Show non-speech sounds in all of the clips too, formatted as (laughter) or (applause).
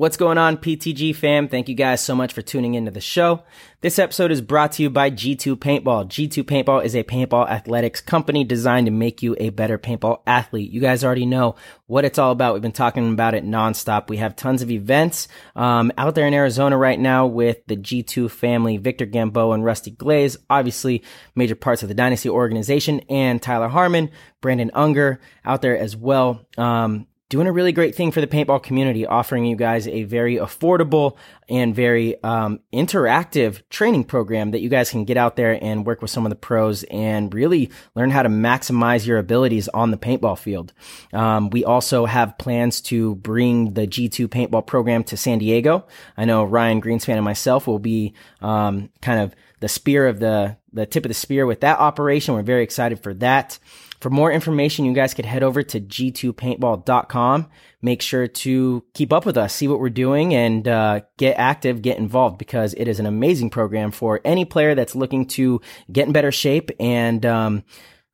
What's going on, PTG fam? Thank you guys so much for tuning into the show. This episode is brought to you by G2 Paintball. G2 Paintball is a paintball athletics company designed to make you a better paintball athlete. You guys already know what it's all about. We've been talking about it nonstop. We have tons of events um, out there in Arizona right now with the G2 family, Victor Gambo and Rusty Glaze, obviously major parts of the Dynasty organization, and Tyler Harmon, Brandon Unger out there as well. Um, doing a really great thing for the paintball community, offering you guys a very affordable and very um, interactive training program that you guys can get out there and work with some of the pros and really learn how to maximize your abilities on the paintball field. Um, we also have plans to bring the G2 paintball program to San Diego. I know Ryan Greenspan and myself will be um, kind of the spear of the the tip of the spear with that operation. We're very excited for that. For more information, you guys could head over to g2paintball.com. Make sure to keep up with us, see what we're doing, and uh, get active, get involved because it is an amazing program for any player that's looking to get in better shape and, um,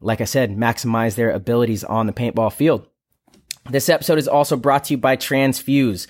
like I said, maximize their abilities on the paintball field. This episode is also brought to you by Transfuse.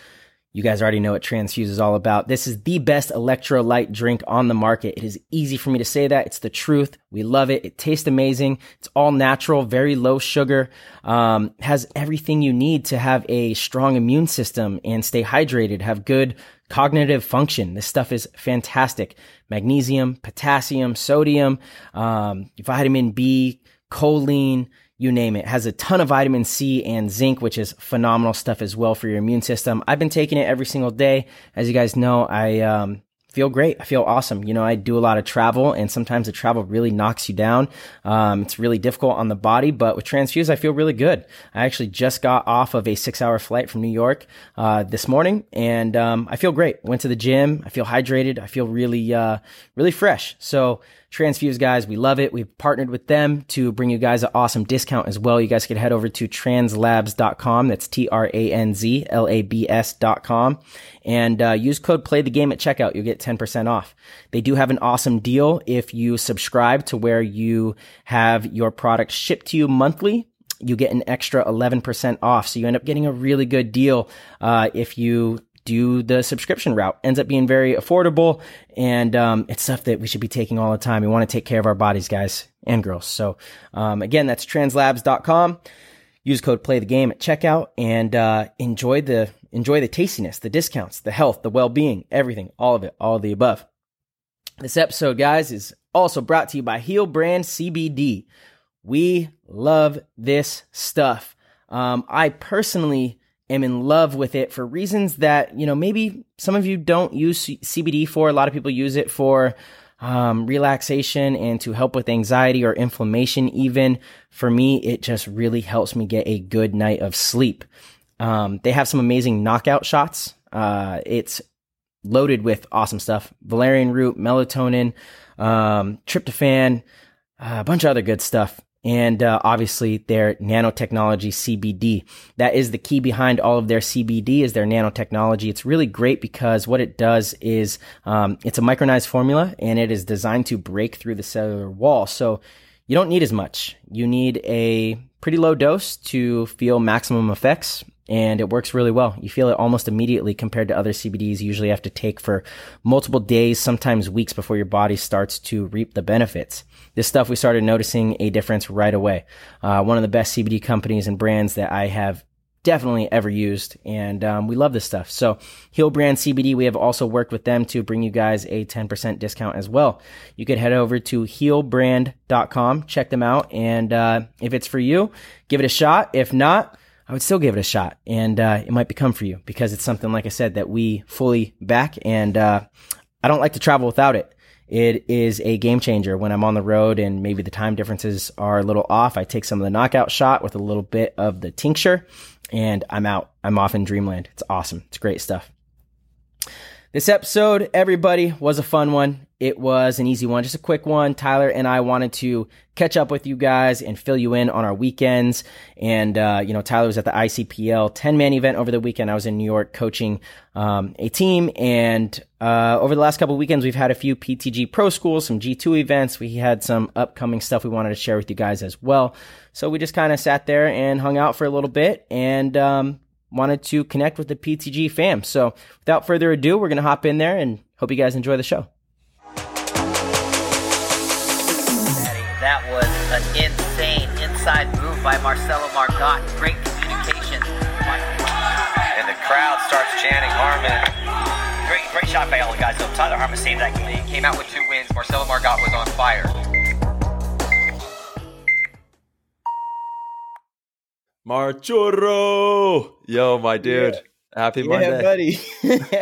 You guys already know what Transfuse is all about. This is the best electrolyte drink on the market. It is easy for me to say that. It's the truth. We love it. It tastes amazing. It's all natural, very low sugar, um, has everything you need to have a strong immune system and stay hydrated, have good cognitive function. This stuff is fantastic. Magnesium, potassium, sodium, um, vitamin B, choline, you name it. has a ton of vitamin C and zinc, which is phenomenal stuff as well for your immune system. I've been taking it every single day. As you guys know, I um, feel great. I feel awesome. You know, I do a lot of travel and sometimes the travel really knocks you down. Um, it's really difficult on the body, but with Transfuse, I feel really good. I actually just got off of a six hour flight from New York, uh, this morning and, um, I feel great. Went to the gym. I feel hydrated. I feel really, uh, really fresh. So, Transfuse guys, we love it. We've partnered with them to bring you guys an awesome discount as well. You guys can head over to tranzlabs.com. That's T R A N Z L A B S.com and uh, use code play the game at checkout. You'll get 10% off. They do have an awesome deal if you subscribe to where you have your product shipped to you monthly you get an extra 11% off. So you end up getting a really good deal uh, if you do the subscription route. Ends up being very affordable, and um, it's stuff that we should be taking all the time. We want to take care of our bodies, guys and girls. So um, again, that's tranzlabs.com. Use code play the game at checkout and uh, enjoy the enjoy the tastiness, the discounts, the health, the well being, everything, all of it, all of the above. This episode, guys, is also brought to you by Heal Brand CBD. We love this stuff. Um, I personally am in love with it for reasons that, you know, maybe some of you don't use CBD for. A lot of people use it for um, relaxation and to help with anxiety or inflammation, even. For me, it just really helps me get a good night of sleep. Um, they have some amazing knockout shots. Uh, it's loaded with awesome stuff valerian root, melatonin, um, tryptophan, uh, a bunch of other good stuff and uh, obviously their nanotechnology CBD. That is the key behind all of their CBD is their nanotechnology. It's really great because what it does is um, it's a micronized formula and it is designed to break through the cellular wall. So you don't need as much. You need a pretty low dose to feel maximum effects and it works really well. You feel it almost immediately compared to other CBDs you usually have to take for multiple days, sometimes weeks before your body starts to reap the benefits. This stuff we started noticing a difference right away. Uh, one of the best CBD companies and brands that I have definitely ever used, and um, we love this stuff. So, Heal Brand CBD, we have also worked with them to bring you guys a 10% discount as well. You could head over to healbrand.com, check them out, and uh, if it's for you, give it a shot. If not, I would still give it a shot and uh, it might become for you because it's something, like I said, that we fully back. And uh, I don't like to travel without it. It is a game changer when I'm on the road and maybe the time differences are a little off. I take some of the knockout shot with a little bit of the tincture and I'm out. I'm off in dreamland. It's awesome. It's great stuff. This episode, everybody, was a fun one. It was an easy one, just a quick one. Tyler and I wanted to catch up with you guys and fill you in on our weekends. And, uh, you know, Tyler was at the ICPL 10 man event over the weekend. I was in New York coaching, um, a team. And, uh, over the last couple weekends, we've had a few PTG pro schools, some G2 events. We had some upcoming stuff we wanted to share with you guys as well. So we just kind of sat there and hung out for a little bit and, um, wanted to connect with the PTG fam. So without further ado, we're going to hop in there and hope you guys enjoy the show. Inside move by Marcelo Margott. Great communication. And the crowd starts chanting Harmon. Great, great shot by all the guys. So Tyler Harmon saved that game. He came out with two wins. Marcelo Margott was on fire. Marchurro! Yo, my dude. Yeah. Happy Monday. Yeah, buddy.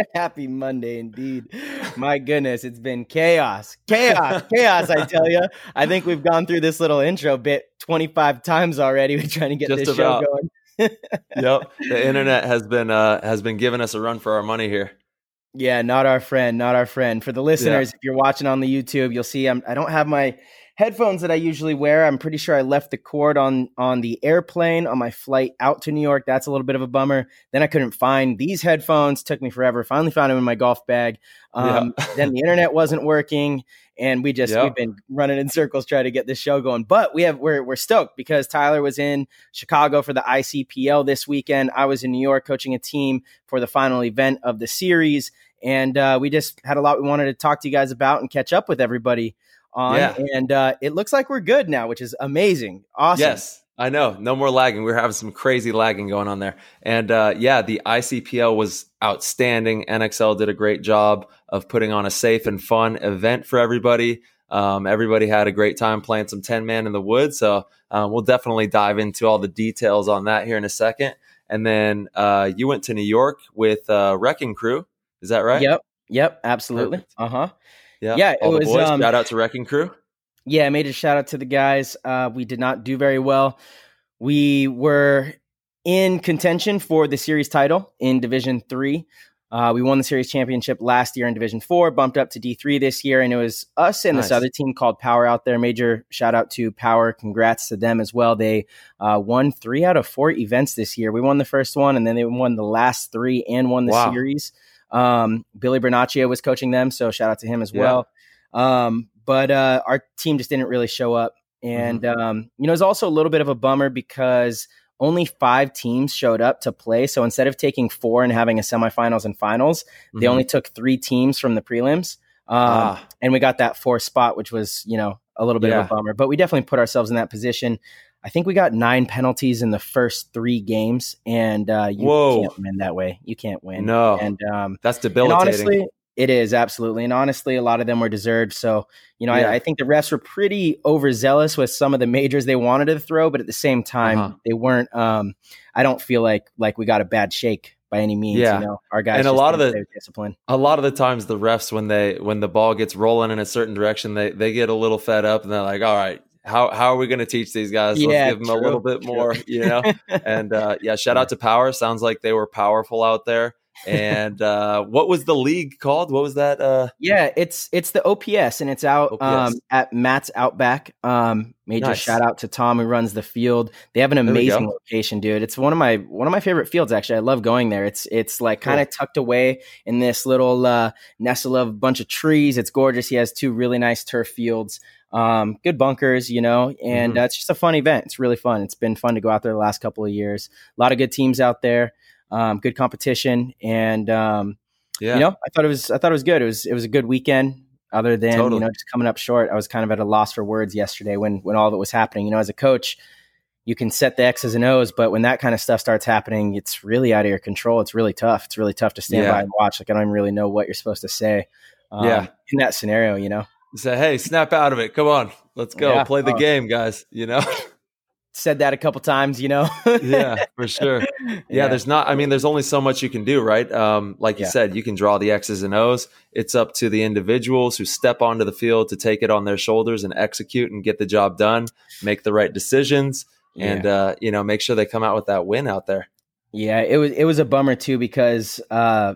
(laughs) Happy Monday indeed. My goodness, it's been chaos. Chaos. chaos, I tell you. I think we've gone through this little intro bit 25 times already. We're trying to get Just this about. show going. yep. (laughs) The internet has been uh has been giving us a run for our money here. Yeah, not our friend, not our friend. For the listeners, yeah. if you're watching on the YouTube, you'll see I'm I don't have my headphones that I usually wear. I'm pretty sure I left the cord on on the airplane on my flight out to New York. That's a little bit of a bummer. Then I couldn't find these headphones. Took me forever. Finally found them in my golf bag. Um, yeah. then the internet wasn't working, and we just yep. we've been running in circles trying to get this show going. But we have we're we're stoked because Tyler was in Chicago for the ICPL this weekend. I was in New York coaching a team for the final event of the series. And uh, we just had a lot we wanted to talk to you guys about and catch up with everybody on. Yeah. And uh, it looks like we're good now, which is amazing. Awesome. Yes. I know. No more lagging. We are having some crazy lagging going on there. And uh, yeah, the ICPL was outstanding. NXL did a great job of putting on a safe and fun event for everybody. Um, everybody had a great time playing some 10 man in the woods. So um, we'll definitely dive into all the details on that here in a second. And then uh, you went to New York with uh, Wrecking Crew. Is that right? Yep. Yep. Absolutely. Uh huh. Yeah, yeah. All it was. Um, shout out to Wrecking Crew. Yeah, I made a shout out to the guys. Uh, we did not do very well. We were in contention for the series title in Division Three. Uh, we won the series championship last year in Division Four, bumped up to D three this year, and it was us and nice. this other team called Power out there. Major shout out to Power, congrats to them as well. They uh, won three out of four events this year. We won the first one, and then they won the last three and won the wow. series. Um, Billy Bernacchia was coaching them, so shout out to him as well. Um, but uh, our team just didn't really show up, and mm-hmm. um, you know, it's also a little bit of a bummer because only five teams showed up to play. So instead of taking four and having a semifinals and finals, mm-hmm. they only took three teams from the prelims. Um, ah. And we got that fourth spot, which was, you know, a little bit yeah. of a bummer. But we definitely put ourselves in that position. I think we got nine penalties in the first three games, and uh, you Whoa. can't win that way. You can't win. No, and um, that's debilitating. honestly, it is absolutely, and honestly, a lot of them were deserved. So you know, yeah. I, I, think the refs were pretty overzealous with some of the majors they wanted to throw, but at the same time, uh-huh. they weren't. Um, I don't feel like like we got a bad shake by any means. Yeah. You know, our guys and a lot of the discipline. A lot of the times, the refs when they when the ball gets rolling in a certain direction, they they get a little fed up and they're like, "All right, how how are we going to teach these guys? Yeah, Let's give them true, a little bit true. more, you know. (laughs) and uh, yeah, shout out to Power. Sounds like they were powerful out there. and uh, what was the league called? What was that? Uh... Yeah, it's it's the OPS, and it's out um, at Matt's Outback. Um, major nice. shout out to Tom who runs the field. They have an amazing location, dude. It's one of my one of my favorite fields. Actually, I love going there. It's it's like kind of cool. tucked away in this little uh, nestle of a bunch of trees. It's gorgeous. He has two really nice turf fields um, good bunkers, you know, and mm-hmm. uh, it's just a fun event. It's really fun. It's been fun to go out there the last couple of years. A lot of good teams out there, um, good competition, and um, yeah, you know, I thought it was I thought it was good. It was it was a good weekend. Other than totally. you know just coming up short, I was kind of at a loss for words yesterday when when all of it was happening. You know, as a coach, you can set the X's and O's, but when that kind of stuff starts happening, it's really out of your control. It's really tough. It's really tough to stand yeah. by and watch. Like I don't even really know what you're supposed to say. Um, yeah, in that scenario, you know say, hey, snap out of it. Come on, let's go yeah. play the uh, game, guys. You know. (laughs) Said that a couple times, you know. yeah, for sure. (laughs) Yeah, yeah, there's not. I mean, there's only so much you can do, right? Um, like you yeah. said, you can draw the X's and O's. It's up to the individuals who step onto the field to take it on their shoulders and execute and get the job done, make the right decisions, and uh, you know, make sure they come out with that win out there. Yeah, it was it was a bummer too because uh,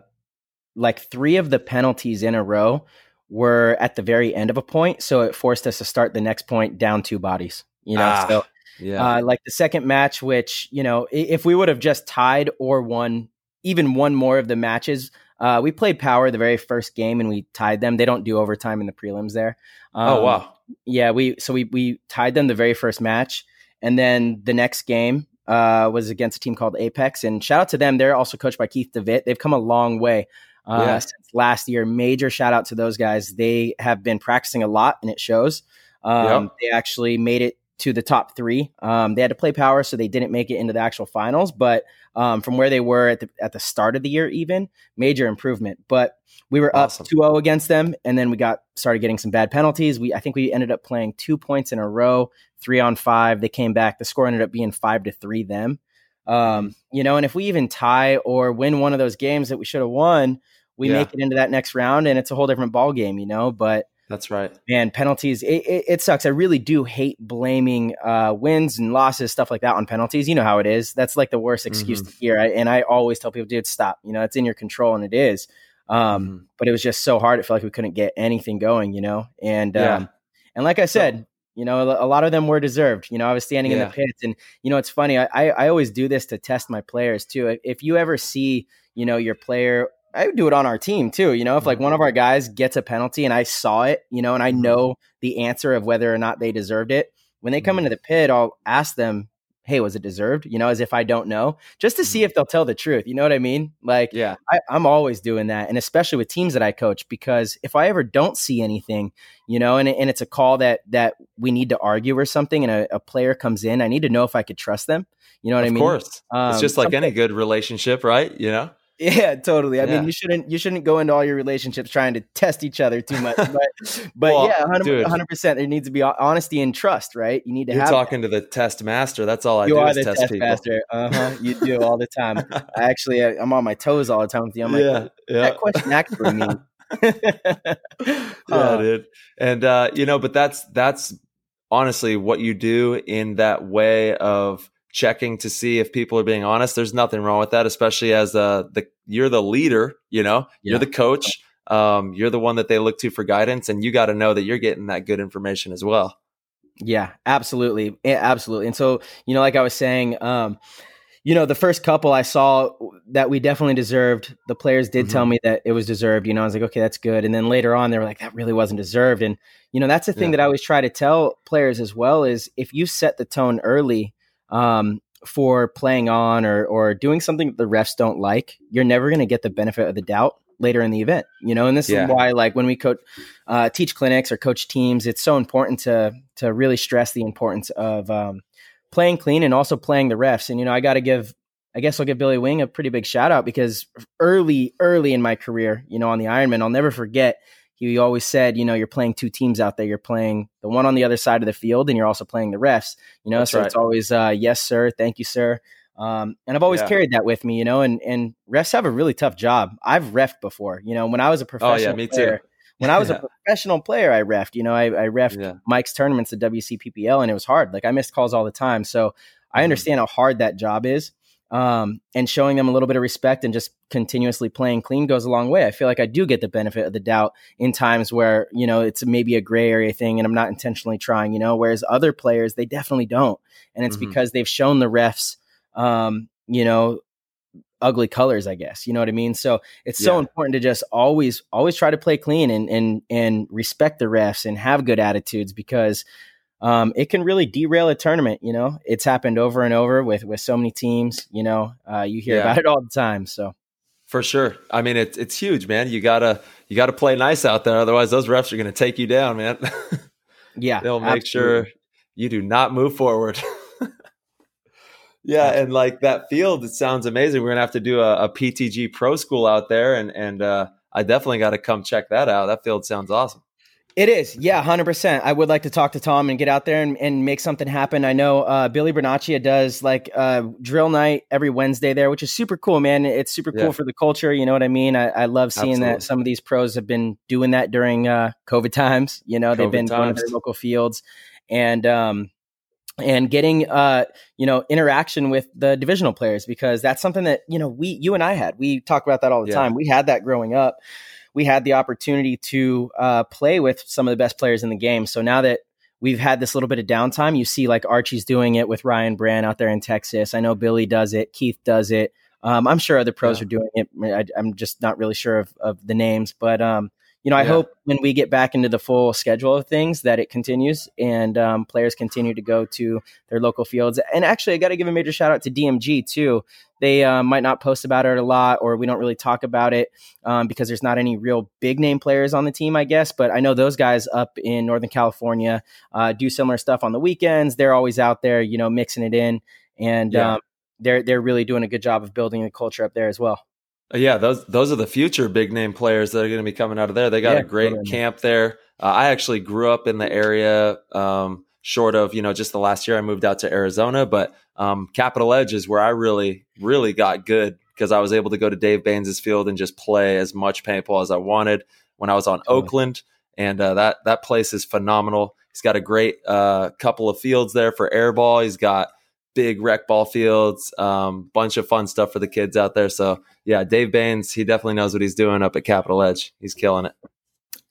like three of the penalties in a row were at the very end of a point, so it forced us to start the next point down two bodies. You know, ah, so yeah. Uh, like the second match, which you know, if we would have just tied or won even one more of the matches, uh, we played power the very first game and we tied them. They don't do overtime in the prelims there. Oh, um, oh wow! Yeah, we so we we tied them the very first match, and then the next game uh, was against a team called Apex, and shout out to them. They're also coached by Keith Devitt. They've come a long way uh, Yeah. since last year. Major shout out to those guys. They have been practicing a lot, and it shows. Um, Yep. They actually made it to the top three. Um, they had to play power, so they didn't make it into the actual finals. But um, from where they were at the at the start of the year, even major improvement. But we were Awesome. up 2-0 against them, and then we got started getting some bad penalties. We I think we ended up playing two points in a row, three on five. They came back. The score ended up being five to three. Them, um, you know, and if we even tie or win one of those games that we should have won, we Yeah. make it into that next round, and it's a whole different ball game, you know. But That's right. man, penalties, it, it, it sucks. I really do hate blaming uh, wins and losses, stuff like that on penalties. You know how it is. That's like the worst excuse Mm-hmm. to hear. I, and I always tell people, dude, stop. You know, it's in your control, and it is. Um, Mhm. But it was just so hard. It felt like we couldn't get anything going, you know. And Yeah. um, and like I said, you know, a lot of them were deserved. You know, I was standing in the pits, and you know, it's funny. I I always do this to test my players too. If you ever see, you know, your player. I would do it on our team too. You know, if like one of our guys gets a penalty and I saw it, you know, and I Mhm. know the answer of whether or not they deserved it, when they come Mhm. into the pit, I'll ask them, "Hey, was it deserved?" You know, as if I don't know, just to see if they'll tell the truth. You know what I mean? Like, Yeah. I, I'm always doing that, and especially with teams that I coach, because if I ever don't see anything, you know, and, and it's a call that that we need to argue or something, and a, a player comes in, I need to know if I could trust them. You know what of I mean? Of course. Um, it's just like any good relationship, right? You know? Yeah, totally. I Yeah. mean, you shouldn't you shouldn't go into all your relationships trying to test each other too much. But (laughs) but Well, yeah, dude. 100 percent. There needs to be honesty and trust, right? You need to You're have. talking to the test master. That's all I you do are is the test, test master. Uh huh. You do (laughs) all the time. I actually, I- I'm on my toes all the time with you. I'm like, yeah, yeah. that question actually (laughs) yeah, dude. And uh, you know, but that's that's honestly what you do in that way of checking to see if people are being honest. There's nothing wrong with that, especially as uh, the you're the leader. You know, Yeah. you're the coach. Um, you're the one that they look to for guidance, and you got to know that you're getting that good information as well. Yeah, absolutely. Yeah, absolutely. And so, you know, like I was saying, um, you know, the first couple I saw that we definitely deserved, the players did tell Mhm. me that it was deserved. You know, I was like, okay, that's good. And then later on, they were like, that really wasn't deserved. And, you know, that's the thing Yeah. that I always try to tell players as well is if you set the tone early, um, for playing on or, or doing something that the refs don't like, you're never going to get the benefit of the doubt later in the event, you know, and this Yeah. is why, like when we coach, uh, teach clinics or coach teams, it's so important to, to really stress the importance of, um, playing clean and also playing the refs. And, you know, I got to give, I guess I'll give Billy Wing a pretty big shout out because early, early in my career, you know, on the Ironman, I'll never forget. He always said, you know, you're playing two teams out there. You're playing the one on the other side of the field, and you're also playing the refs. You know, That's so right. it's always, uh, yes, sir, thank you, sir. Um, and I've always Yeah. carried that with me, you know. And and refs have a really tough job. I've refed before, you know. When I was a professional, Oh, yeah, me too. When I was Yeah. a (laughs) professional player, I refed. You know, I, I refed Yeah. Mike's tournaments at WCPPL, and it was hard. Like I missed calls all the time, so I Mhm. understand how hard that job is. Um, and showing them a little bit of respect and just continuously playing clean goes a long way. I feel like I do get the benefit of the doubt in times where you know it's maybe a gray area thing, and I'm not intentionally trying. You know, whereas other players they definitely don't, and it's Mhm. because they've shown the refs, um, you know, ugly colors, I guess. You know what I mean? So it's so Yeah. important to just always always try to play clean and and and respect the refs and have good attitudes because um, it can really derail a tournament. You know, it's happened over and over with with so many teams. You know, uh, you hear Yeah. about it all the time. So For sure. I mean, it's it's huge, man. You gotta you gotta play nice out there, otherwise those refs are gonna take you down, man. (laughs) yeah, They'll make absolutely. sure you do not move forward. (laughs) yeah, and like that field, it sounds amazing. We're gonna have to do a, a PTG Pro School out there, and and uh, I definitely got to come check that out. That field sounds awesome. It is, yeah, hundred percent. I would like to talk to Tom and get out there and, and make something happen. I know uh, Billy Bernacchia does like uh, drill night every Wednesday there, which is super cool, man. It's super cool Yeah. for the culture. You know what I mean? I, I love seeing Absolutely. that some of these pros have been doing that during uh, COVID times. You know, they've COVID been going to their local fields and um, and getting uh, you know interaction with the divisional players because that's something that you know we you and I had. We talk about that all the Yeah. time. We had that growing up we had the opportunity to uh, play with some of the best players in the game. So now that we've had this little bit of downtime, you see like Archie's doing it with Ryan Brand out there in Texas. I know Billy does it. Keith does it. Um, I'm sure other pros Yeah. are doing it. I, I'm just not really sure of, of the names, but um, you know, I Yeah. hope when we get back into the full schedule of things that it continues and um, players continue to go to their local fields. And actually, I got to give a major shout out to DMG too. They uh, might not post about it a lot, or we don't really talk about it um, because there's not any real big name players on the team, I guess. But I know those guys up in Northern California uh, do similar stuff on the weekends. They're always out there, you know, mixing it in, and Yeah. um, they're they're really doing a good job of building the culture up there as well. Uh, Yeah, those those are the future big name players that are going to be coming out of there. They got Yeah, a great totally. camp there. Uh, I actually grew up in the area. Um, short of you know, just the last year I moved out to Arizona, but um, Capital Edge is where I really really got good because I was able to go to Dave Baines's field and just play as much paintball as I wanted when I was on Totally. Oakland, and uh, that that place is phenomenal. He's got a great uh, couple of fields there for airball. He's got big rec ball fields, um, bunch of fun stuff for the kids out there. So yeah, Dave Baines, he definitely knows what he's doing up at Capital Edge. He's killing it.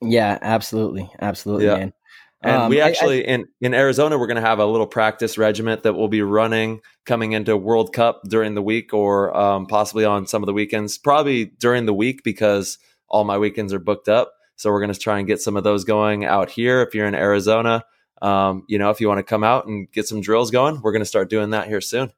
Yeah, absolutely, absolutely, Yeah. man. And Um, we I- I- actually in in Arizona, we're going to have a little practice regiment that we'll be running coming into World Cup during the week, or um, possibly on some of the weekends. Probably during the week because all my weekends are booked up. So we're going to try and get some of those going out here. If you're in Arizona, um, you know, if you want to come out and get some drills going, we're going to start doing that here soon.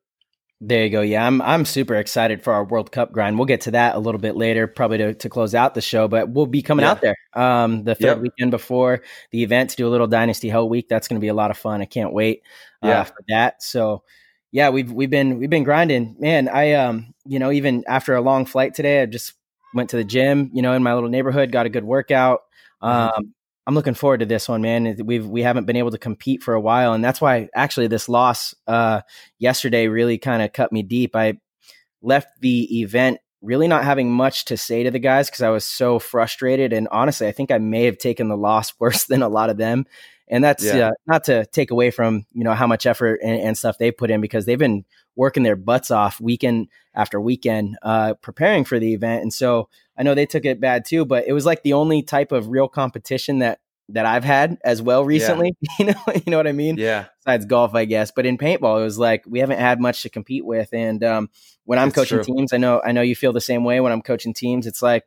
There you go. Yeah, I'm I'm super excited for our World Cup grind. We'll get to that a little bit later, probably to, to close out the show. But we'll be coming Yeah. out there um, the third Yep. weekend before the event to do a little Dynasty Hell Week. That's going to be a lot of fun. I can't wait uh, Yeah. for that. So yeah, we've we've been we've been grinding, man. I um you know even after a long flight today, I just went to the gym. You know, in my little neighborhood, got a good workout. Mhm. Um, I'm looking forward to this one, man. We've we haven't been able to compete for a while, and that's why actually this loss uh, yesterday really kind of cut me deep. I left the event really not having much to say to the guys because I was so frustrated, and honestly, I think I may have taken the loss (laughs) worse than a lot of them. And that's Yeah. uh, not to take away from you know how much effort and, and stuff they put in because they've been working their butts off weekend after weekend uh, preparing for the event, and so I know they took it bad too, but it was like the only type of real competition that that I've had as well recently. (laughs) you know, you know what I mean? Yeah, Besides golf, I guess. But in paintball, it was like we haven't had much to compete with. And um, when I'm It's coaching true. teams, I know I know you feel the same way. When I'm coaching teams, it's like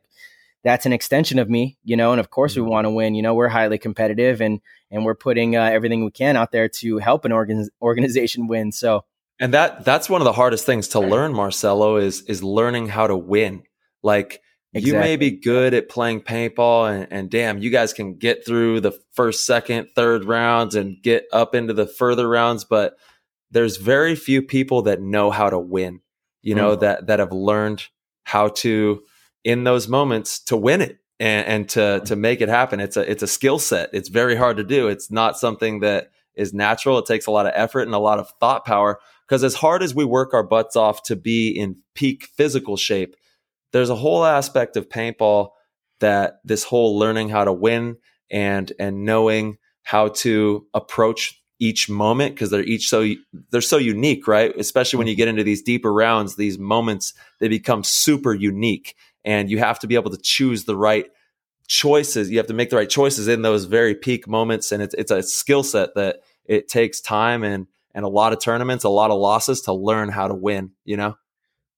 that's an extension of me, you know. And of course, Mhm. we want to win. You know, we're highly competitive, and and we're putting uh, everything we can out there to help an organ- organization win. So and that that's one of the hardest things to learn, Marcelo, is is learning how to win. Like you may be good at playing paintball, and, and damn, you guys can get through the first, second, third rounds and get up into the further rounds, but there's very few people that know how to win. You know Mhm. that that have learned how to in those moments to win it and, and to to make it happen. It's a it's a skill set. It's very hard to do. It's not something that is natural. It takes a lot of effort and a lot of thought power. Because as hard as we work our butts off to be in peak physical shape, there's a whole aspect of paintball that this whole learning how to win and and knowing how to approach each moment because they're each so they're so unique right? Especially when you get into these deeper rounds these moments they become super unique and you have to be able to choose the right choices. You have to make the right choices in those very peak moments and it's it's a skill set that it takes time and and a lot of tournaments a lot of losses to learn how to win you know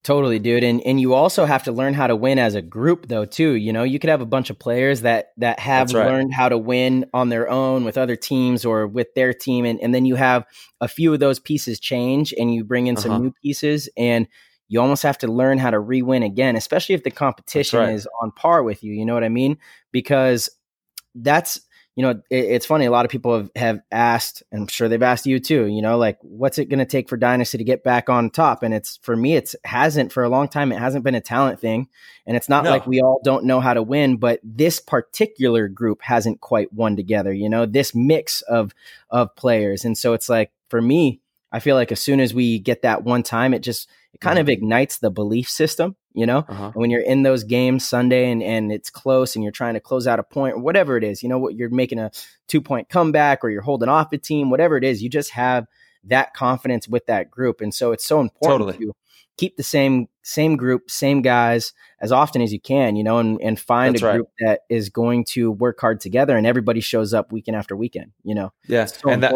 Totally, dude. And and you also have to learn how to win as a group though, too. You know, you could have a bunch of players that that have right. learned how to win on their own with other teams or with their team. And, and then you have a few of those pieces change and you bring in Uh-huh. some new pieces and you almost have to learn how to re-win again, especially if the competition right. is on par with you. You know what I mean? Because that's you know, it, it's funny. A lot of people have, have asked, and I'm sure they've asked you too. You know, like what's it going to take for Dynasty to get back on top? And it's for me, it's hasn't for a long time. It hasn't been a talent thing, and it's not No. like we all don't know how to win. But this particular group hasn't quite won together. You know, this mix of of players, and so it's like for me, I feel like as soon as we get that one time, it just it kind of ignites the belief system. You know, uh-huh. and when you're in those games Sunday and, and it's close and you're trying to close out a point or whatever it is, you know what you're making a two point comeback or you're holding off a team, whatever it is, you just have that confidence with that group. And so it's so important Totally. to keep the same same group, same guys as often as you can, you know, and, and find That's a right. group that is going to work hard together and everybody shows up weekend after weekend, you know. yeah so and that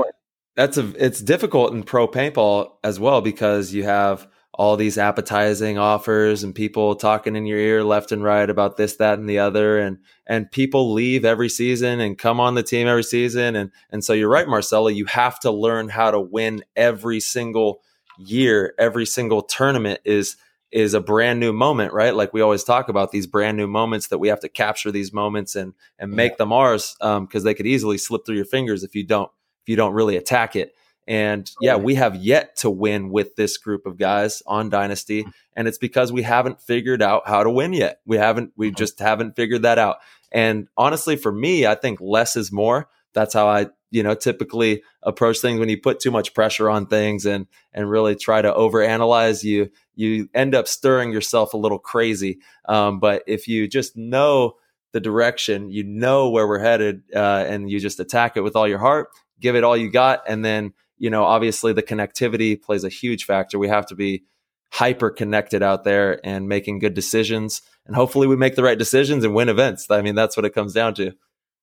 that's a it's difficult in pro paintball as well because you have all these appetizing offers and people talking in your ear left and right about this that and the other. And and people leave every season and come on the team every season. And and so you're right Marcelo you have to learn how to win every single year. Every single tournament is is a brand new moment right? Like we always talk about these brand new moments that we have to capture these moments and and make yeah. them ours because um, they could easily slip through your fingers if you don't if you don't really attack it and yeah, we have yet to win with this group of guys on Dynasty. Mm. And it's because we haven't figured out how to win yet. We haven't, we mm-hmm. just haven't figured that out. And honestly, for me, I think less is more. That's how I, you know, typically approach things when you put too much pressure on things and and really try to overanalyze you you end up stirring yourself a little crazy. Um, but if you just know the direction, you know where we're headed, uh, and you just attack it with all your heart, give it all you got, and then you know, obviously the connectivity plays a huge factor. We have to be hyper connected out there and making good decisions. And hopefully we make the right decisions and win events. I mean, that's what it comes down to.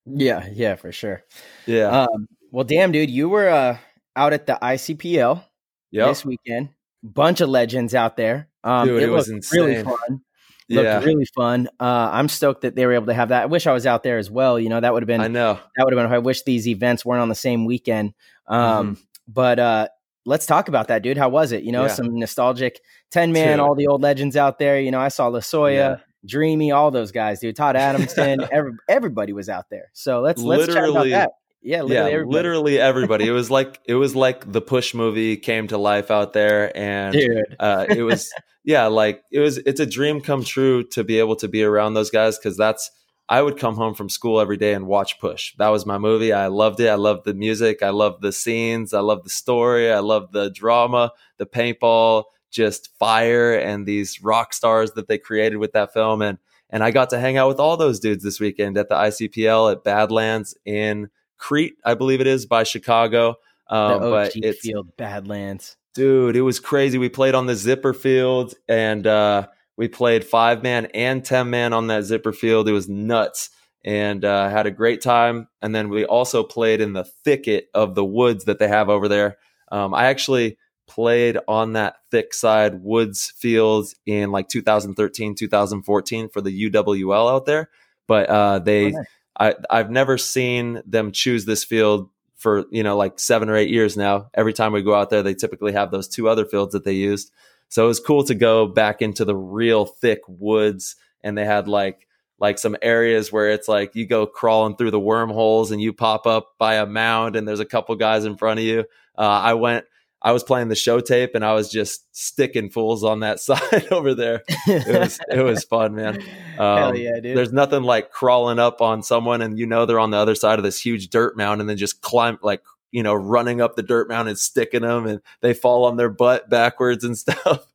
Yeah, yeah, for sure. Yeah. Um, well, damn, dude, you were uh, out at the ICPL yep. this weekend. Bunch of legends out there. Um, dude, it, it was insane. really fun. Looked yeah. really fun. Uh, I'm stoked that they were able to have that. I wish I was out there as well. You know, that would have been. I know that would have been. I wish these events weren't on the same weekend. Um, mm-hmm. But uh, let's talk about that, dude. How was it? You know, yeah. some nostalgic 10 man, all the old legends out there. You know, I saw Lasoya, yeah. Dreamy, all those guys, dude. Todd Adamson, (laughs) every, everybody was out there. So let's let's literally, chat about that. Yeah, literally, yeah, everybody. literally everybody. it was like it was like the Push movie came to life out there, and uh, it was (laughs) yeah, like it was. It's a dream come true to be able to be around those guys because that's I would come home from school every day and watch Push. That was my movie. I loved it. I loved the music. I loved the scenes. I loved the story. I loved the drama, the paintball, just fire, and these rock stars that they created with that film. And and I got to hang out with all those dudes this weekend at the ICPL at Badlands in Crete, I believe it is, by Chicago. Um, but it's field Badlands, dude. It was crazy. We played on the zipper field and. uh we played five man and 10 man on that zipper field. It was nuts and uh, had a great time. And then we also played in the thicket of the woods that they have over there. Um, I actually played on that thick side woods field in like 2013, 2014 for the UWL out there. But uh, they, okay. I, I've never seen them choose this field for you know like seven or eight years now. Every time we go out there, they typically have those two other fields that they used. So it was cool to go back into the real thick woods and they had like like some areas where it's like you go crawling through the wormholes and you pop up by a mound and there's a couple guys in front of you. Uh, I went I was playing the show tape and I was just sticking fools on that (laughs) side over there. It was it was fun, man. Um, Hell yeah, dude. There's nothing like crawling up on someone and you know they're on the other side of this huge dirt mound and then just climb like you know, running up the dirt mound and sticking them and they fall on their butt backwards and (laughs) stuff.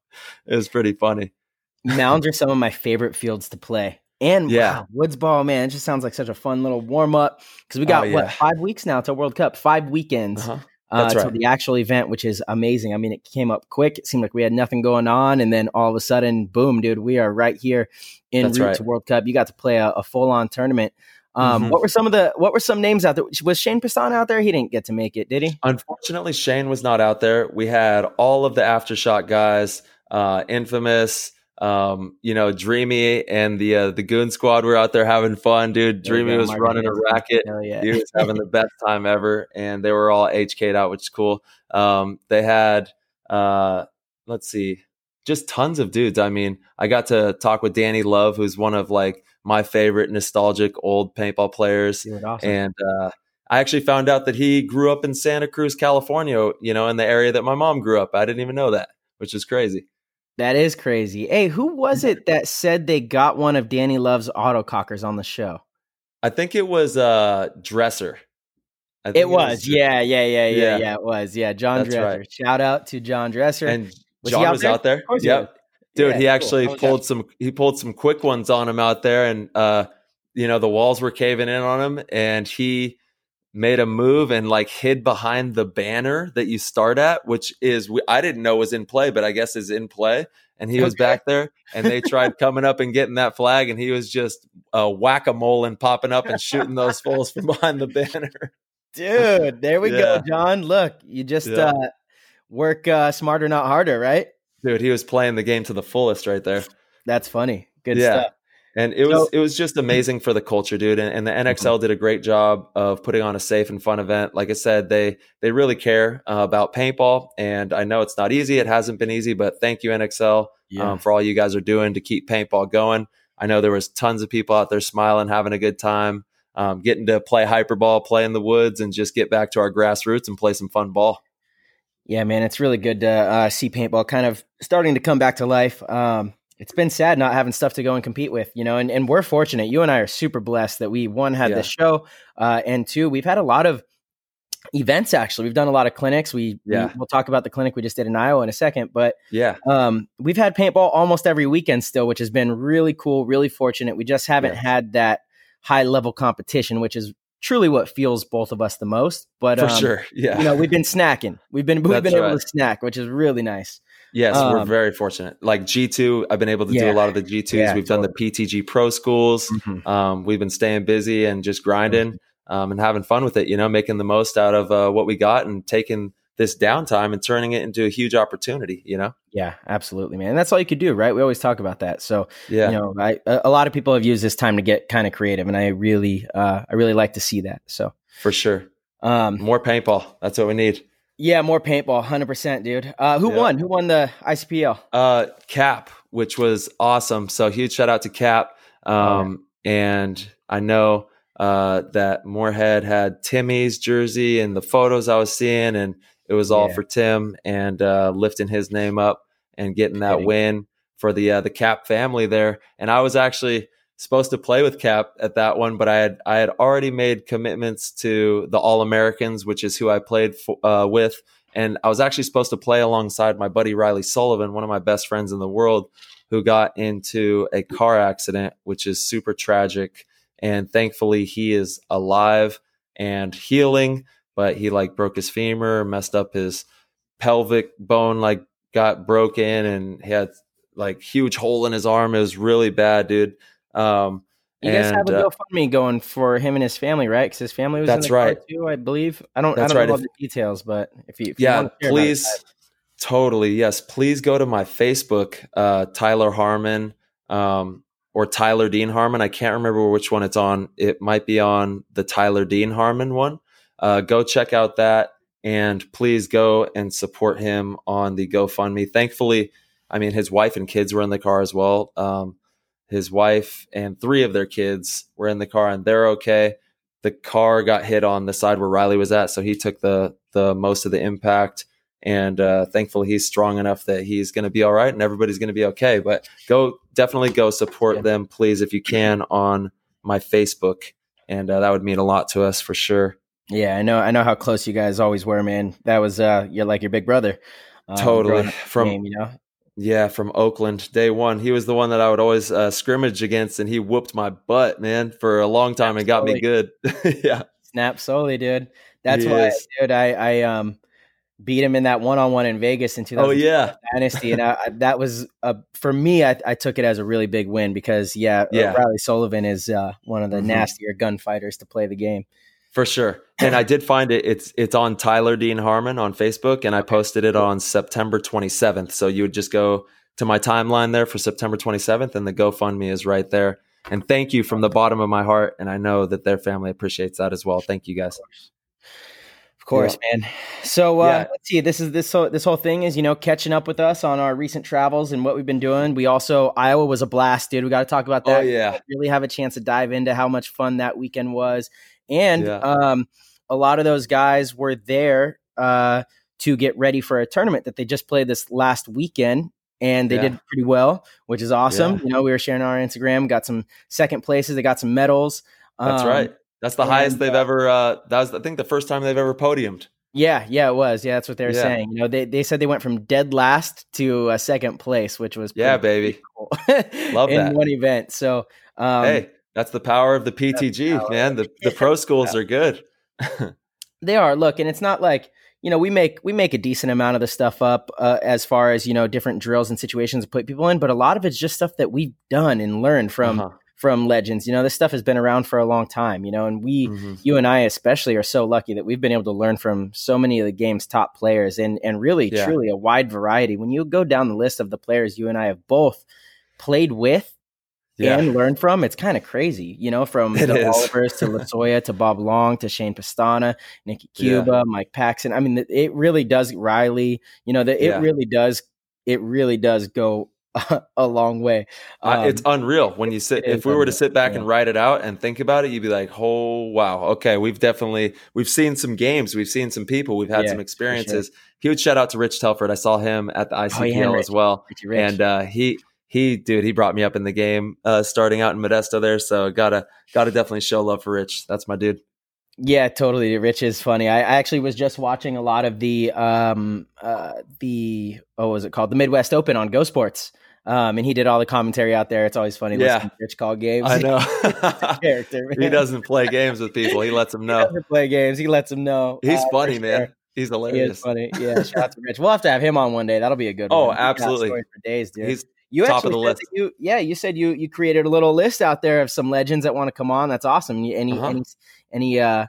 it was pretty funny. Mounds are some of my favorite fields to play. And yeah, wow, woods ball, man, it just sounds like such a fun little warm up because we got oh, yeah. what five weeks now to World Cup, five weekends. Uh-huh. Uh, That's uh, right. to the actual event, which is amazing. I mean, it came up quick. It seemed like we had nothing going on, and then all of a sudden, boom, dude, we are right here in That's route right. to World Cup. You got to play a, a full on tournament. Um, mm-hmm. What were some of the what were some names out there? Was Shane Pestana out there? He didn't get to make it, did he? Unfortunately, Shane was not out there. We had all of the aftershock guys, uh, infamous, um, you know, Dreamy and the uh, the Goon Squad were out there having fun, dude. Dreamy was running a racket. Yeah. He was having the best (laughs) time ever, and they were all HK'd out, which is cool. Um, they had uh, let's see, just tons of dudes. I mean, I got to talk with Danny Love, who's one of like my favorite nostalgic old paintball players. Awesome. And uh, I actually found out that he grew up in Santa Cruz, California, you know, in the area that my mom grew up. I didn't even know that, which is crazy. That is crazy. Hey, who was it that said they got one of Danny Love's autocockers on the show? I think it was uh Dresser. It was, it was, yeah, yeah, yeah, yeah, yeah, yeah. It was, yeah. John That's Dresser. Right. Shout out to John Dresser. And was John out was there? out there. Yep. Dude, yeah, he actually cool. pulled some he pulled some quick ones on him out there and uh you know the walls were caving in on him and he made a move and like hid behind the banner that you start at which is I didn't know was in play but I guess is in play and he was back there and they tried coming up and getting that flag and he was just uh, whack-a-mole and popping up and shooting those (laughs) fools from behind the banner. Dude, there we yeah. go, John. Look, you just yeah. uh work uh, smarter, not harder, right? Dude, he was playing the game to the fullest right there. That's funny. Good Yeah. stuff. And it So- was it was just amazing for the culture, dude. And, and the NXL did a great job of putting on a safe and fun event. Like I said, they they really care uh, about paintball, and I know it's not easy. It hasn't been easy, but thank you NXL Yeah. um, for all you guys are doing to keep paintball going. I know there was tons of people out there smiling, having a good time, um, getting to play hyperball, play in the woods, and just get back to our grassroots and play some fun ball. Yeah, man, it's really good to uh, see paintball kind of starting to come back to life. Um, it's been sad not having stuff to go and compete with, you know, and, and we're fortunate. You and I are super blessed that we one had Yeah. this show, uh, and two, we've had a lot of events. Actually, we've done a lot of clinics. We, Yeah. we we'll talk about the clinic we just did in Iowa in a second, but Yeah, um, we've had paintball almost every weekend still, which has been really cool, really fortunate. We just haven't Yeah. had that high level competition, which is truly what fuels both of us the most. But for um, sure. Yeah, you know, we've been snacking. We've been we've That's been able right. to snack, which is really nice. Yes, we're Um, very fortunate. Like G2, I've been able to do a lot of the G2s. Yeah, We've done the PTG Pro schools. Mm-hmm. Um, we've been staying busy and just grinding um, and having fun with it, you know, making the most out of uh, what we got and taking this downtime and turning it into a huge opportunity, you know? Yeah, absolutely, man. And that's all you could do, right? We always talk about that. So Yeah. you know, I, a lot of people have used this time to get kind of creative, and I really, uh, I really like to see that. So, for sure. um, More paintball. That's what we need. yeah, more paintball, hundred percent, dude. Uh, who Yeah. won? Who won the ICPL? Uh, Cap, which was awesome. So huge shout out to Cap. Um, and I know uh, that Moorhead had Timmy's jersey and the photos I was seeing, and it was all Yeah. for Tim and uh, lifting his name up and getting that Kidding. win for the uh, the Cap family there. And I was actually supposed to play with Cap at that one, but I had I had already made commitments to the All Americans, which is who I played for, uh, with, and I was actually supposed to play alongside my buddy Riley Sullivan, one of my best friends in the world, who got into a car accident, which is super tragic. And thankfully, he is alive and healing, but he like broke his femur, messed up his pelvic bone, like got broken, and he had like huge hole in his arm. It was really bad, dude. Um, You guys have and, a uh, GoFundMe going for him and his family, right? Because his family was in That's the car right. too, I believe. I don't, That's I don't right. know If- the details, but if you, if you yeah wanna share about it, please totally yes please go to my facebook uh tyler harmon um or tyler dean harmon i can't remember which one it's on it might be on the tyler dean harmon one uh go check out that and please go and support him on the gofundme. Thankfully i mean his wife and kids were in the car as well. Um his wife and three of their kids were in the car and they're okay. The car got hit on the side where riley was at so he took the the most of the impact. And uh, thankfully he's strong enough that he's going to be all right and everybody's going to be okay. But go definitely go support Yeah. them please if you can on my facebook. And uh, that would mean a lot to us for sure Yeah, I know. I know how close you guys always were, man. That was uh, you're like your big brother. um, Totally. growing up in the From- game, you know. yeah from oakland day one he was the one that i would always uh, scrimmage against and he whooped my butt man for a long time and got me good (laughs) yeah Snap solely, dude. That's He why, is. dude. I I um beat him in that one on one in Vegas in 2000 oh yeah Dynasty, and I, I, that was uh, for me. I, I took it as a really big win because yeah, uh, Yeah. Riley Sullivan is uh, one of the Mhm. nastier gunfighters to play the game. For sure. And I did find it. It's it's on Tyler Dean Harmon on Facebook, and I posted it on September 27th. So you would just go to my timeline there for September 27th, and the GoFundMe is right there. And thank you from the bottom of my heart. And I know that their family appreciates that as well. Thank you guys. Of course, man. So uh, Yeah. let's see. This is this whole, this whole thing is you know catching up with us on our recent travels and what we've been doing. We also Iowa was a blast, dude. We got to talk about that. Oh, yeah. really have a chance to dive into how much fun that weekend was, and Yeah. um, a lot of those guys were there uh, to get ready for a tournament that they just played this last weekend. And they Yeah. did pretty well, which is awesome. Yeah. You know, we were sharing on our Instagram, got some second places, they got some medals. That's Um, right. That's the highest they've uh, ever. Uh, that was, I think, the first time they've ever podiumed. Yeah, yeah, it was. Yeah, that's what they were Yeah. saying. You know, they, they said they went from dead last to a second place, which was Yeah, baby. cool. (laughs) Love in that. one event. So, um, hey, that's the power of the PTG, power man. The the pro (laughs) schools are good. (laughs) they are. Look, and it's not like you know we make we make a decent amount of the stuff up uh, as far as you know different drills and situations to put people in, but a lot of it's just stuff that we've done and learned from Uh-huh. from legends. You know, this stuff has been around for a long time, you know, and we, Mhm. you and I especially, are so lucky that we've been able to learn from so many of the game's top players and, and really, Yeah. truly a wide variety. When you go down the list of the players you and I have both played with Yeah. and learned from, it's kind of crazy, you know, from It the. (laughs) Olivers to Lasoya to Bob Long to Shane Pestana, Nikki Yeah. Cuba, Mike Paxson. I mean, it- really does, Riley, you know, that it Yeah. really does, it really does go (laughs) a long way. I- it's Um, unreal when you sit. If we were to sit back yeah. and write it out and think about it, you'd be like, "Oh wow, okay, we've definitely we've seen some games, we've seen some people, we've had Yeah, some experiences." Huge shout out to Rich Telford. I saw him at the ICPL Oh, yeah, as well, Rich. and uh, he he dude he brought me up in the game uh, starting out in Modesto there. So gotta gotta definitely show love for Rich. That's my dude. Yeah, totally. Rich is funny. I, I actually was just watching a lot of the um uh the oh, what was it called? The Midwest Open on Go Sports. Um, and he did all the commentary out there. It's always funny Yeah. listening to Rich call games. I know (laughs) (laughs) character. he doesn't play games with people. He lets them (laughs) He know. doesn't play games. He lets them know. He's Uh, funny, man. sure. He's He hilarious. funny. Yeah, shout out to Rich. We'll have to have him on one day. That'll be a good Oh, one. Absolutely. for days, dude. He's you top of actually the said list. You, yeah, you said you you created a little list out there of some legends that want to come on. That's awesome. Any Uh-huh. any any uh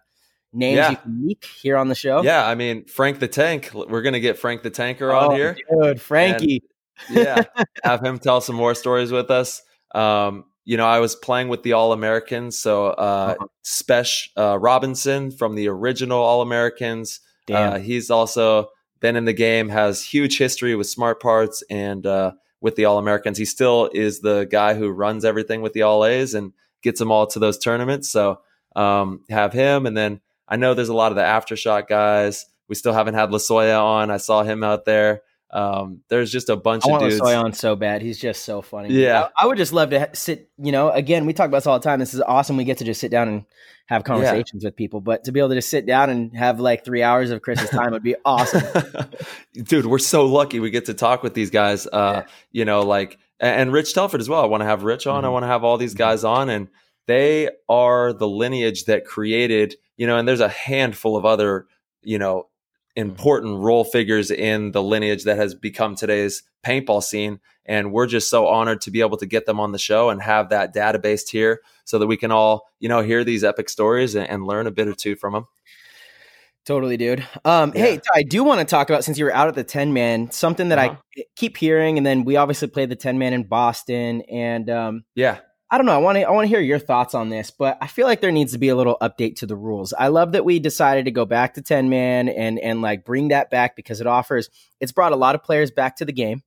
names Yeah. you can leak here on the show? yeah. I mean, Frank the Tank. We're gonna get Frank the Tanker on Oh, here. dude, Frankie. yeah have him tell some more stories with us um you know i was playing with the all americans so uh Uh-huh. spesh uh robinson from the original all americans uh, he's also been in the game has huge history with smart parts and uh with the all americans he still is the guy who runs everything with the all a's and gets them all to those tournaments. So um have him. And then i know there's a lot of the aftershock guys. We still haven't had lasoya on. I saw him out there um, there's just a bunch I of want dudes. On so bad. He's just so funny. Yeah. I, I would just love to sit. You know, again, we talk about this all the time. This is awesome. We get to just sit down and have conversations with people. But to be able to just sit down and have like three hours of Chris's time would be awesome. (laughs) Dude, we're so lucky we get to talk with these guys. Uh, you know, like and, Rich Telford as well. I want to have Rich on. I Mhm. want to have all these guys on, and they are the lineage that created. You know, and there's a handful of other you know important role figures in the lineage that has become today's paintball scene. And we're just so honored to be able to get them on the show and have that database here so that we can all, you know, hear these epic stories and, and learn a bit or two from them. Totally, dude. Um, Hey, I do want to talk about since you were out at the ten man, something that Uh-huh. I keep hearing, and then we obviously played the ten man in Boston, and um, Yeah. I don't know. I want to I want to hear your thoughts on this, but I feel like there needs to be a little update to the rules. I love that we decided to go back to 10 man and and like bring that back because it offers it's brought a lot of players back to the game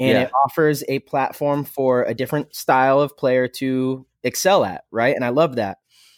and Yeah. it offers a platform for a different style of player to excel at, right? And I love that.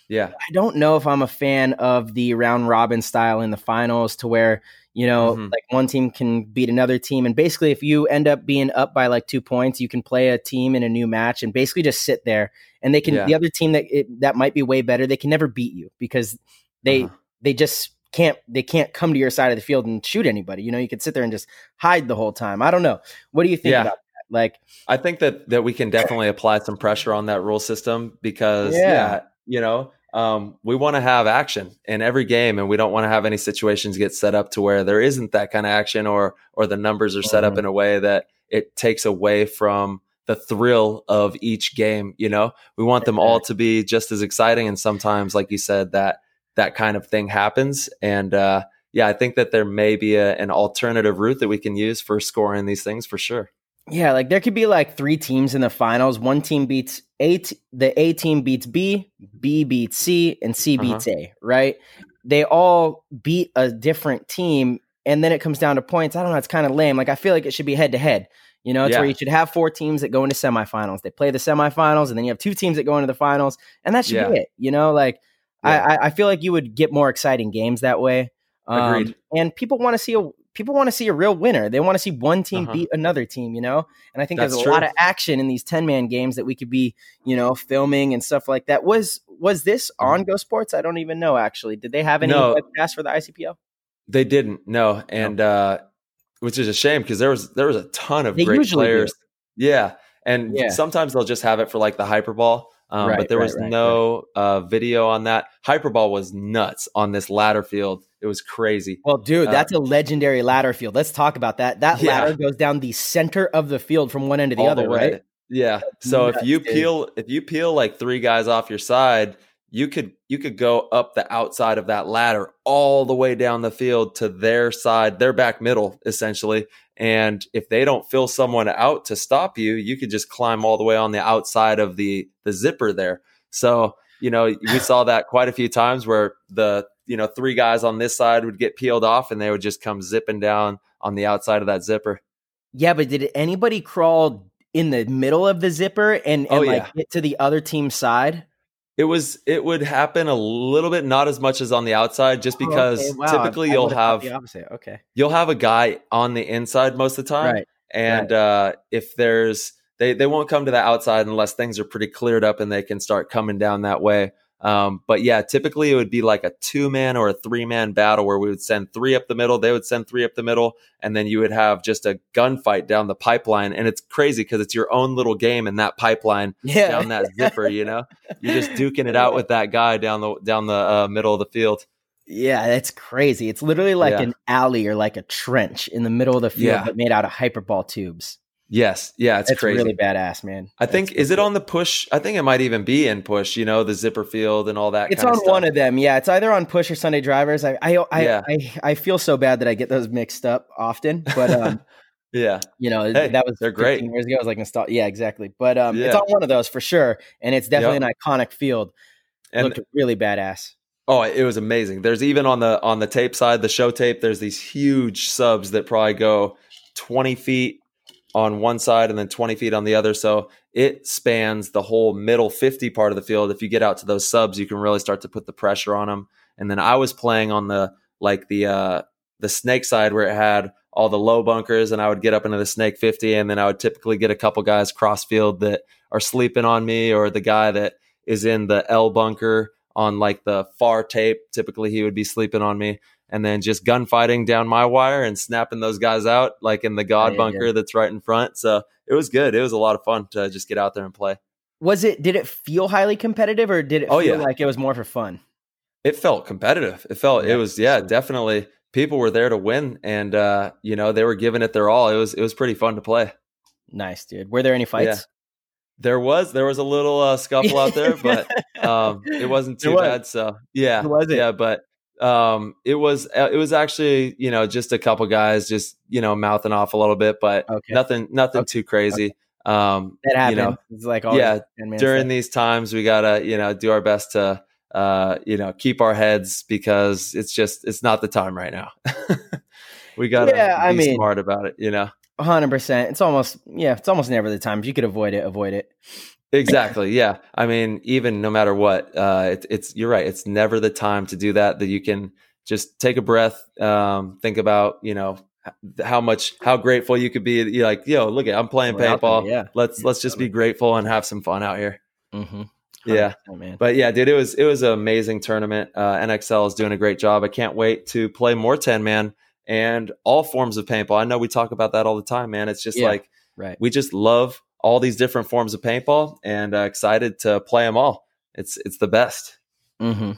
Yeah. I don't know if I'm a fan of the round robin style in the finals to where, you know, Mhm. like one team can beat another team. And basically, if you end up being up by like two points, you can play a team in a new match and basically just sit there. And they can, Yeah. the other team that it, that might be way better, they can never beat you because they, Uh-huh. they just can't, they can't come to your side of the field and shoot anybody. You know, you could sit there and just hide the whole time. I don't know. What do you think Yeah. about that? Like, I think that that we can definitely apply some pressure on that rule system because Yeah. yeah, you know, um, we want to have action in every game, and we don't want to have any situations get set up to where there isn't that kind of action, or or the numbers are set up Mhm. in a way that it takes away from the thrill of each game. You know, we want them all to be just as exciting, and sometimes, like you said, that that kind of thing happens, and uh, yeah, I think that there may be a, an alternative route that we can use for scoring these things for sure. Yeah, like there could be like three teams in the finals. One team beats A, t- the A team beats B, B beats C, and C Uh-huh. beats A, right? They all beat a different team, and then it comes down to points. I don't know, it's kind of lame. Like I feel like it should be head to head. You know, it's where you should have four teams that go into semifinals. They play the semifinals, and then you have two teams that go into the finals, and that should Yeah. be it. You know, like Yeah. I, I I feel like you would get more exciting games that way. Um, Agreed. And people want to see a people want to see a real winner. They want to see one team Uh-huh. beat another team. You know, and I think That's there's a true. lot of action in these ten man games that we could be you know filming and stuff like that. Was was this on Go Sports? I don't even know. Actually, did they have any Mm-hmm. No. webcasts for the ICPO? They didn't, no, and uh, which is a shame because there was there was a ton of They great usually do. players. Yeah, and Yeah. sometimes they'll just have it for like the hyperball, um, Right, but there right, was right, no Uh, video on that. Hyperball was nuts on this ladder field. It was crazy. Well, dude, Uh, that's a legendary ladder field. Let's talk about that. That Yeah. ladder goes down the center of the field from one end to the All other, way. right? Yeah. So if you dude. peel if you peel like three guys off your side, you could you could go up the outside of that ladder all the way down the field to their side, their back middle essentially. And if they don't fill someone out to stop you, you could just climb all the way on the outside of the the zipper there. So, you know, we (sighs) saw that quite a few times where the, you know, three guys on this side would get peeled off and they would just come zipping down on the outside of that zipper. Yeah, but did anybody crawl in the middle of the zipper and, oh, and Oh, like yeah. get to the other team's side? It was it would happen a little bit, not as much as on the outside, just because Oh, okay, wow, typically I you'll would've the opposite. Okay, you'll have a guy on the inside most of the time. right. And uh, if there's they they won't come to the outside unless things are pretty cleared up and they can start coming down that way. Um, but yeah, typically it would be like a two man or a three man battle where we would send three up the middle, they would send three up the middle, and then you would have just a gunfight down the pipeline. And it's crazy because it's your own little game in that pipeline Yeah, down that zipper. You know, you're just duking it out with that guy down the down the uh, middle of the field. yeah, that's crazy. It's literally like Yeah. an alley or like a trench in the middle of the field, Yeah. but made out of hyperball tubes. Yes, yeah, it's That's crazy. really badass, man. I think That's is it on the push? I think it might even be in push. You know, the zipper field and all that. It's kind on of stuff. one of them. Yeah, it's either on push or Sunday drivers. I I I, Yeah. I, I feel so bad that I get those mixed up often, but um, (laughs) Yeah, you know Hey, that was they're great. 15 years ago. I was like nostalgia. Yeah, exactly. But um, it's on one of those for sure, and it's definitely an iconic field. and Looked really badass. oh, it was amazing. There's even on the on the tape side, the show tape. There's these huge subs that probably go 20 feet on one side and then 20 feet on the other. So it spans the whole middle 50 part of the field. If you get out to those subs, you can really start to put the pressure on them. And then I was playing on the like the uh the snake side where it had all the low bunkers and I would get up into the snake 50 and then I would typically get a couple guys cross field that are sleeping on me or the guy that is in the L bunker on like the far tape. Typically he would be sleeping on me and then just gunfighting down my wire and snapping those guys out like in the God yeah, bunker that's right in front. So it was good. It was a lot of fun to just get out there and play. Was it? Did it feel highly competitive, or did it Oh, feel yeah. like it was more for fun? It felt competitive. It felt Yeah, it was yeah, definitely people were there to win and uh you know, they were giving it their all. It was it was pretty fun to play. Nice, dude. Were there any fights? There was there was a little uh, (laughs) scuffle out there, but um, it wasn't too was. bad. So yeah, Was it? yeah, but um, it was uh, it was actually you know just a couple guys just you know mouthing off a little bit, but Okay. nothing nothing Okay. too crazy. Um, that. You know, it's like yeah, during set. these times, we gotta you know do our best to uh, you know keep our heads because it's just it's not the time right now. (laughs) we gotta Yeah, I be mean- smart about it. You know. hundred percent. It's almost yeah. It's almost never the time. If you could avoid it, avoid it. Exactly. Yeah. I mean, even no matter what, uh, it, it's you're right. It's never the time to do that. That you can just take a breath, um, think about you know how much how grateful you could be. You're like, yo, look at I'm playing We're out there, paintball. yeah. Let's let's just be grateful and have some fun out here. Mm-hmm. Yeah. man. But yeah, dude, it was it was an amazing tournament. Uh, NXL is doing a great job. I can't wait to play more ten man and all forms of paintball. I know we talk about that all the time, man. It's just Yeah. like right. we just love all these different forms of paintball and uh, excited to play them all. It's it's the best. Mm-hmm.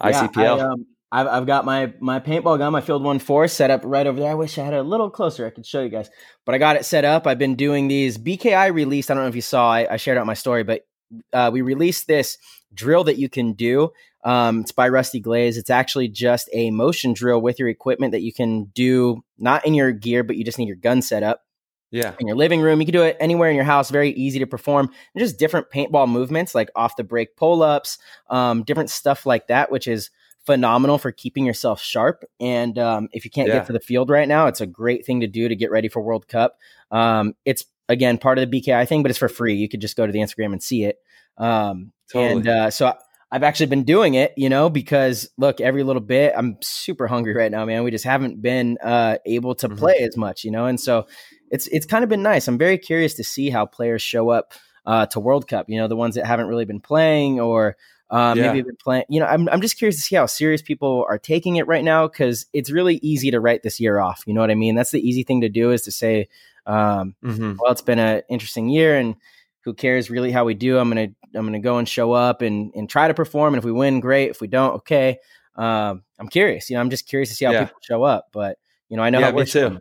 ICPL. I, um, I've, I've got my my paintball gun, my Field One Force, set up right over there. I wish I had it a little closer. I could show you guys, but I got it set up. I've been doing these BKI released. I don't know if you saw. I, I shared out my story, but uh, we released this drill that you can do. Um, it's by Rusty Glaze. It's actually just a motion drill with your equipment that you can do, not in your gear, but you just need your gun set up yeah. in your living room. You can do it anywhere in your house. Very easy to perform. And just different paintball movements like off the break pull ups, um, different stuff like that, which is phenomenal for keeping yourself sharp. And um, if you can't Yeah. get to the field right now, it's a great thing to do to get ready for World Cup. Um, it's again part of the BKI thing, but it's for free. You could just go to the Instagram and see it. Um, Totally. And uh, so. I've actually been doing it, you know, because look, every little bit, I'm super hungry right now, man. We just haven't been uh, able to Mhm. play as much, you know, and so it's it's kind of been nice. I'm very curious to see how players show up uh, to World Cup. You know, the ones that haven't really been playing or uh, Yeah. maybe been playing. You know, I'm I'm just curious to see how serious people are taking it right now because it's really easy to write this year off. You know what I mean? That's the easy thing to do is to say, um, Mhm. well, it's been an interesting year and. Who cares really how we do? I'm gonna I'm gonna go and show up and and try to perform. And if we win, great. If we don't, okay. Um, I'm curious. You know, I'm just curious to see how Yeah. people show up. But you know, I know Yeah, how me too.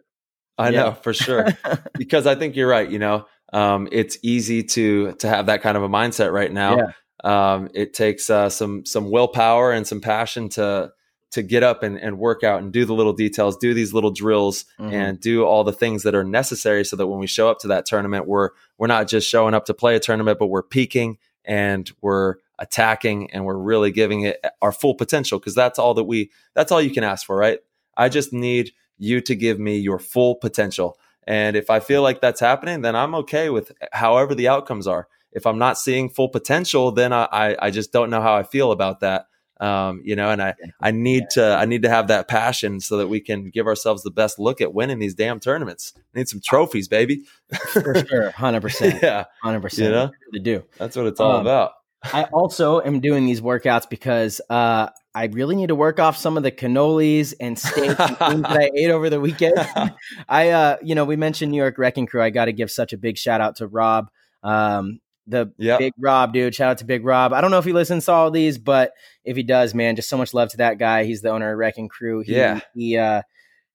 I Yeah. know for sure (laughs) because I think you're right. You know, um, it's easy to to have that kind of a mindset right now. Yeah. Um, it takes uh, some some willpower and some passion to to get up and, and work out and do the little details, do these little drills, Mhm. and do all the things that are necessary so that when we show up to that tournament, we're we're not just showing up to play a tournament, but we're peaking and we're attacking and we're really giving it our full potential because that's all that we that's all you can ask for, right? I just need you to give me your full potential. And if I feel like that's happening, then I'm okay with however the outcomes are. If I'm not seeing full potential, then I, I, I just don't know how I feel about that. Um, you know, and I, I need to I need to have that passion so that we can give ourselves the best look at winning these damn tournaments. need some trophies, baby. for sure, (laughs) hundred percent, yeah, hundred percent. You know? to do. that's what it's all Um, about. I also am doing these workouts because uh, I really need to work off some of the cannolis and steak and things that I (laughs) ate over the weekend. I, uh, you know, we mentioned New York Wrecking Crew. I got to give such a big shout out to Rob, um, the Yep. big Rob dude. Shout out to Big Rob. I don't know if he listens to all these, but if he does, man, just so much love to that guy. He's the owner of Wrecking Crew. He, Yeah. he uh,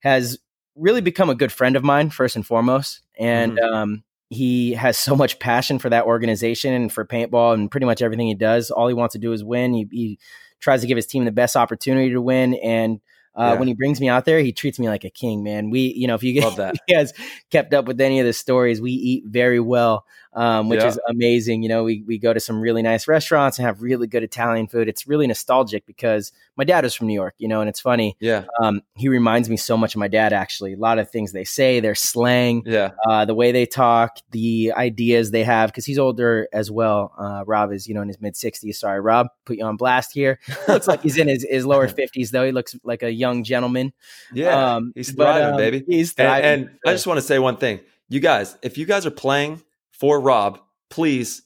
has really become a good friend of mine first and foremost, and Mm-hmm. um, he has so much passion for that organization and for paintball and pretty much everything he does. All he wants to do is win. He, he tries to give his team the best opportunity to win. And uh, Yeah. when he brings me out there, he treats me like a king, man. We, you know, if you Love (laughs) that. if you guys kept up with any of the stories, we eat very well, um, which Yeah. is amazing. You know, we, we go to some really nice restaurants and have really good Italian food. It's really nostalgic because my dad is from New York, you know, and it's funny. Yeah, Um, he reminds me so much of my dad, actually. A lot of things they say, their slang, yeah, uh, the way they talk, the ideas they have, because he's older as well. Uh, Rob is, you know, in his mid 60s. Sorry, Rob, put you on blast here. looks like he's in his, his lower (laughs) 50s, though. He looks like a young gentleman. yeah. Um, He's but, thriving, um, baby. He's And, thriving. and I just want to say one thing. You guys, if you guys are playing for Rob, please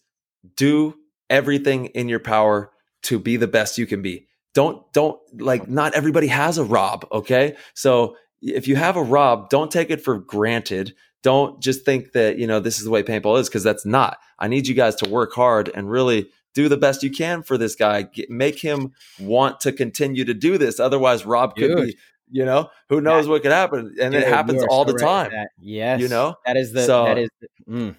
do everything in your power to be the best you can be. Don't don't like not everybody has a Rob, okay? So if you have a Rob, don't take it for granted. Don't just think that, you know, this is the way paintball is because that's not. I need you guys to work hard and really do the best you can for this guy. Get, make him want to continue to do this. Otherwise, Rob could Dude. be, you know, who knows what could happen. And Dude, it happens all the time. Yes. You know? that is the, So- that is, the, mm.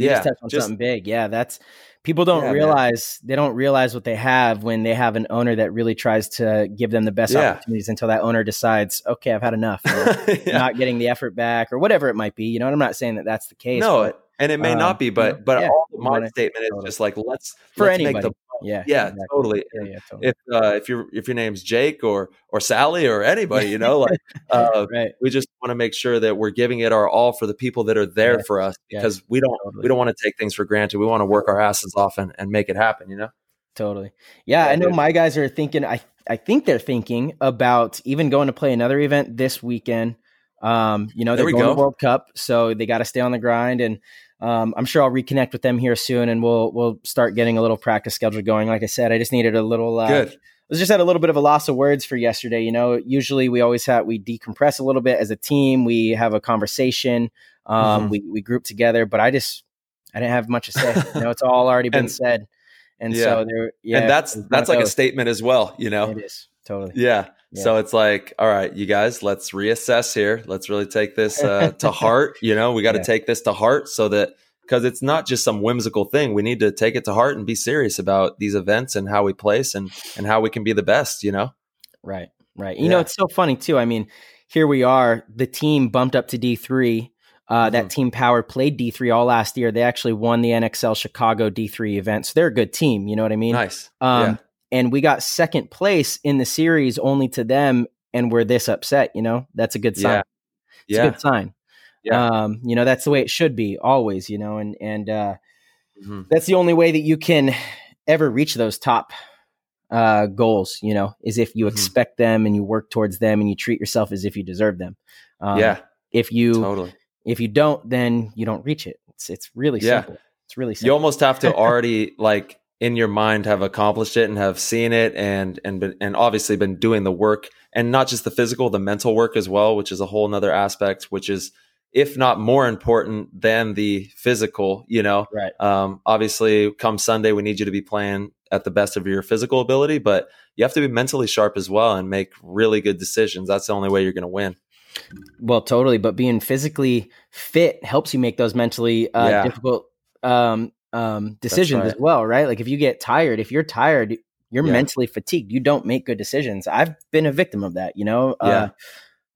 You Yeah. just touched on just- something big. Yeah, that's people don't Yeah, man. realize they don't realize what they have when they have an owner that really tries to give them the best Yeah. opportunities until that owner decides, okay, I've had enough. (laughs) Yeah. Not getting the effort back or whatever it might be. You know, and I'm not saying that that's the case. no, but and it may um, not be, but but yeah, all my statement is just like let's for let's anybody. make the yeah, yeah exactly. totally. Yeah, yeah, totally. If uh, if your if your name's Jake or or Sally or anybody, you know, like (laughs) uh, right. we just want to make sure that we're giving it our all for the people that are there Yeah. for us because we don't Totally. we don't want to take things for granted. We want to work our asses off and, and make it happen. You know. Totally. Yeah, I know dude. my guys are thinking I I think they're thinking about even going to play another event this weekend. Um, you know, they're going to go. World Cup, so they got to stay on the grind and um, I'm sure I'll reconnect with them here soon and we'll we'll start getting a little practice schedule going. Like I said, I just needed a little uh, Good. I was just had a little bit of a loss of words for yesterday. You know, usually we always have we decompress a little bit as a team. We have a conversation. Um, Mhm. we we group together, but I just I didn't have much to say. You know, it's all already been And- said, and Yeah. so there. Yeah, and that's it was one that's like a statement as well. You know. It is totally. Yeah. Yeah. So it's like, all right, you guys, let's reassess here. Let's really take this uh, to (laughs) heart. You know, we got to Yeah. take this to heart so that because it's not just some whimsical thing. We need to take it to heart and be serious about these events and how we place and and how we can be the best. You know. Right, right. You know, it's so funny too. I mean, here we are. The team bumped up to D three. Uh, Mhm. That team Power played D three all last year. They actually won the NXL Chicago D three event, so they're a good team. You know what I mean? Nice. Um, yeah. And we got second place in the series only to them, and we're this upset. You know, that's a good sign. Yeah. It's Yeah. a good sign. Yeah. Um, you know, that's the way it should be always. You know, and and uh, Mhm. that's the only way that you can ever reach those top uh, goals. You know, is if you Mhm. expect them and you work towards them and you treat yourself as if you deserve them. Um, yeah. If you Totally. if you don't, then you don't reach it. It's it's really Yeah. simple. It's really You almost have to (laughs) already like in your mind have accomplished it and have seen it and and been, and obviously been doing the work and not just the physical, the mental work as well, which is a whole nother aspect, which is if not more important than the physical. You know, right. Um, obviously, come Sunday, we need you to be playing at the best of your physical ability, but you have to be mentally sharp as well and make really good decisions. That's the only way you're going to win. Well, totally. But being physically fit helps you make those mentally uh, Yeah. difficult um, um, decisions as well, right? Like if you get tired, if you're tired, you're Yeah. mentally fatigued. You don't make good decisions. I've been a victim of that. You know. Yeah. Uh,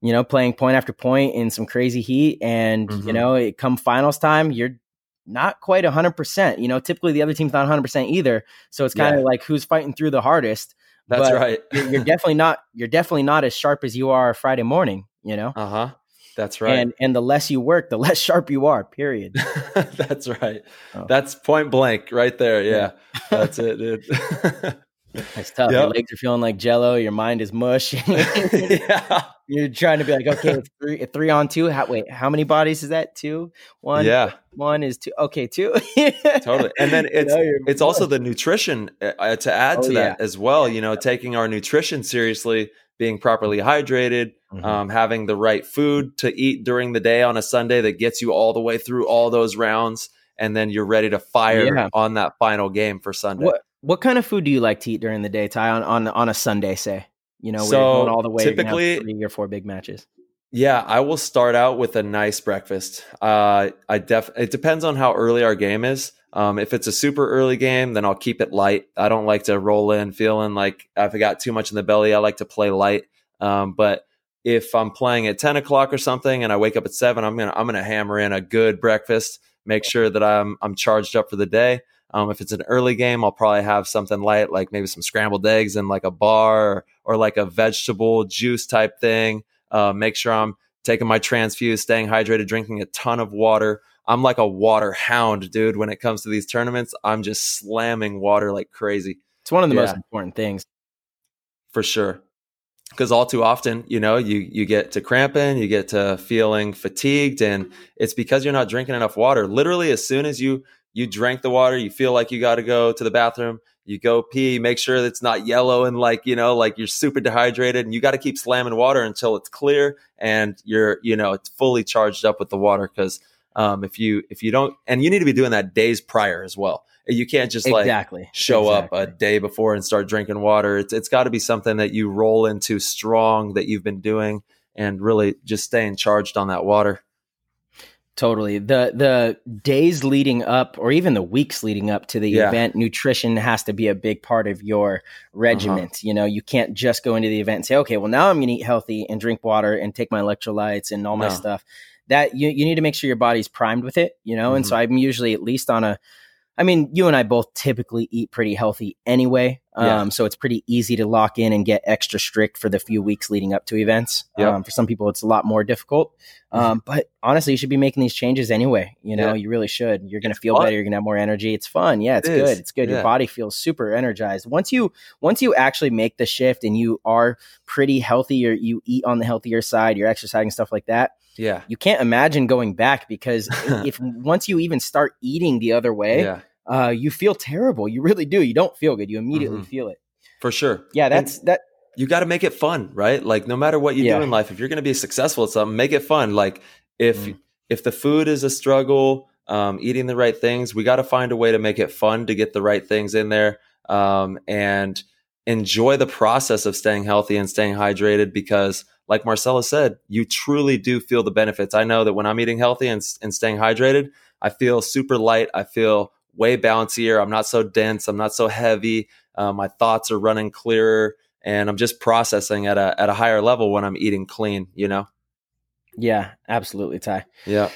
you know, playing point after point in some crazy heat, and you Mhm. know, it come finals time, you're not quite hundred percent. You know, typically the other team's not hundred percent either, so it's kind of Yeah. like who's fighting through the hardest. That's right. You're, you're definitely not. You're definitely not as sharp as you are Friday morning. You know, Uh huh. That's right. and and the less you work, the (laughs) less sharp you are. Period. (laughs) That's right. Oh. That's point blank right there. Yeah. That's it, dude. (laughs) It's tough. Your legs are feeling like jello. Your mind is mush. yeah. You're trying to be like, okay, it's three, three on two. How, wait, how many bodies is that? Two, one, Yeah. one is two. Okay, two. Totally. And then it's you're it's also the nutrition uh, uh, to add Oh, to that yeah. as well. You know, taking our nutrition seriously, being properly hydrated, Mhm. um, having the right food to eat during the day on a Sunday that gets you all the way through all those rounds, and then you're ready to fire Yeah. on that final game for Sunday. What what kind of food do you like to eat during the day, Ty? On on on a Sunday, say. You know, So, going all the way. you're gonna have typically- three or four big matches. Yeah, I will start out with a nice breakfast. Uh, I def it depends on how early our game is. Um, if it's a super early game, then I'll keep it light. I don't like to roll in feeling like I've got too much in the belly. I like to play light. Um, but if I'm playing at ten o'clock or something and I wake up at seven, I'm gonna I'm gonna hammer in a good breakfast. Make sure that I'm I'm charged up for the day. Um, if it's an early game, I'll probably have something light, like maybe some scrambled eggs and like a bar or, or like a vegetable juice type thing. Uh, make sure I'm taking my transfuse, staying hydrated, drinking a ton of water. I'm like a water hound, dude. When it comes to these tournaments, I'm just slamming water like crazy It's one of the most important things. for sure. Because all too often, you know, you you get to cramping, you get to feeling fatigued, and it's because you're not drinking enough water. Literally, as soon as you you drink the water, you feel like you got to go to the bathroom. You go pee, make sure that it's not yellow and like you know, like you're super dehydrated, and you got to keep slamming water until it's clear and you're you know it's fully charged up with the water. Because um, if you if you don't, and you need to be doing that days prior as well. You can't just like exactly. show Exactly. up a day before and start drinking water. It's it's got to be something that you roll into strong that you've been doing and really just staying charged on that water. Totally. The the days leading up or even the weeks leading up to the Yeah. event, nutrition has to be a big part of your regiment. You know, you can't just go into the event and say, okay, well now I'm gonna eat healthy and drink water and take my electrolytes and all my No. stuff. That you, you need to make sure your body's primed with it, you know, and Mm-hmm. so I'm usually at least on a I mean, you and I both typically eat pretty healthy anyway. Yeah. Um, so it's pretty easy to lock in and get extra strict for the few weeks leading up to events. Yep. Um, for some people, it's a lot more difficult. Um, but honestly, you should be making these changes anyway. You know, Yeah. you really should. You're going to feel fun. better. You're going to have more energy. It's fun. Yeah, it's It good. It's good. Your body feels super energized. Once you once you actually make the shift and you are pretty healthy or you eat on the healthier side, you're exercising stuff like that. Yeah. You can't imagine going back because (laughs) if once you even start eating the other way, Yeah. uh, you feel terrible. You really do. You don't feel good. You immediately Mhm. feel it. For sure. Yeah, And that's that. you got to make it fun, right? Like no matter what you Yeah. do in life, if you're going to be successful at something, make it fun. Like if Mm. if the food is a struggle, um, eating the right things, we got to find a way to make it fun to get the right things in there, um, and enjoy the process of staying healthy and staying hydrated. Because, like Marcelo said, you truly do feel the benefits. I know that when I'm eating healthy and and staying hydrated, I feel super light. I feel way bouncier. I'm not so dense. I'm not so heavy. Uh, my thoughts are running clearer and I'm just processing at a at a higher level when I'm eating clean, you know? Yeah, absolutely, Ty. Yeah.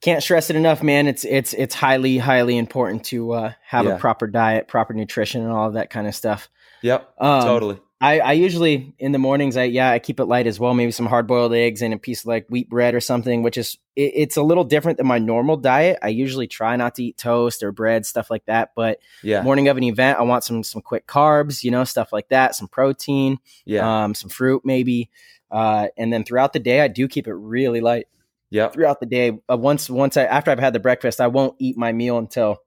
Can't stress it enough, man. It's it's it's highly highly important to uh, have Yeah. a proper diet, proper nutrition, and all of that kind of stuff. Yep. Um, totally. I, I usually in the mornings, I yeah, I keep it light as well. Maybe some hard boiled eggs and a piece of like wheat bread or something, which is it, it's a little different than my normal diet. I usually try not to eat toast or bread, stuff like that. But Yeah. morning of an event, I want some some quick carbs, you know, stuff like that, some protein, Yeah. um, some fruit maybe, uh, and then throughout the day, I do keep it really light. Yeah, Throughout the day, uh, once once I after I've had the breakfast, I won't eat my meal until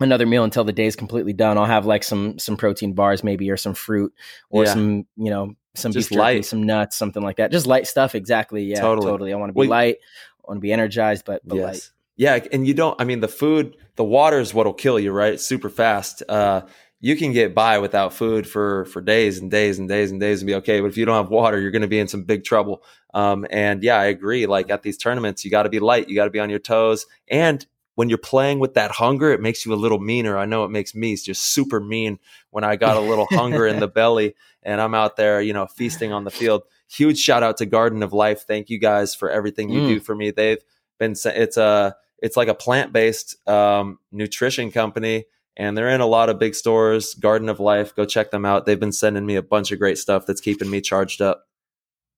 another meal until the day's completely done. I'll have like some some protein bars maybe or some fruit or Yeah. some you know some Just beef jerky, light. some nuts, something like that. Just light stuff. Exactly. Yeah. Totally. Totally. I want to be Well, light. I want to be energized, but, but light. Yes. Yeah, and you don't. I mean, the food, the water is what'll kill you, right? Super fast. Uh, you can get by without food for for days and days and days and days and be okay. But if you don't have water, you're going to be in some big trouble. Um, and yeah, I agree. Like at these tournaments, you got to be light, you got to be on your toes, and when you're playing with that hunger, it makes you a little meaner. I know it makes me just super mean when I got a little hunger in the (laughs) belly and I'm out there, you know, feasting on the field. Huge shout out to Garden of Life. Thank you guys for everything you Mm. do for me. They've been it's a it's like a plant based um, nutrition company, and they're in a lot of big stores. Garden of Life, go check them out. They've been sending me a bunch of great stuff that's keeping me charged up.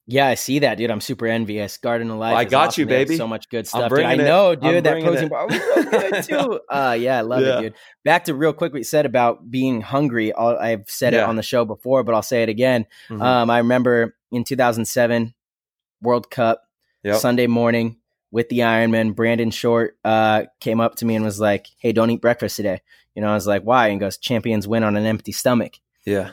Yeah, I see that, dude. I'm super envious. Garden of Life. I got awesome. you, baby. So much good stuff. Dude. I know, dude. That it. bar was so good (laughs) too. Uh, yeah, I love Yeah. it, dude. Back to real quick what you said about being hungry. I've said it on the show before, but I'll say it again. Mhm. Um, I remember in 2007 World Cup Yep. Sunday morning with the Ironmen. Brandon Short uh, came up to me and was like, "Hey, don't eat breakfast today." You know, I was like, "Why?" And goes, "Champions win on an empty stomach." yeah,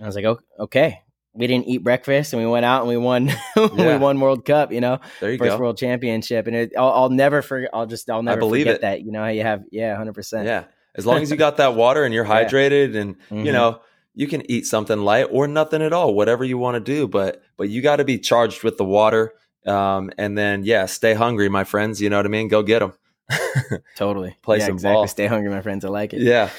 I was like, "Oh, okay." We didn't eat breakfast, and we went out and we won. (laughs) we won World Cup. You know, there you first go. World Championship, and it, I'll, I'll never forget. I'll just I'll never believe forget it. that. You know, how you have yeah, hundred percent. Yeah. As long as you (laughs) got that water and you're Yeah. hydrated and Mhm. you know, you can eat something light or nothing at all, whatever you want to do, but but you got to be charged with the water um and then yeah, stay hungry, my friends, you know what I mean? Go get them. (laughs) totally. Play yeah, some exactly. ball. Stay hungry, my friends. I like it. yeah.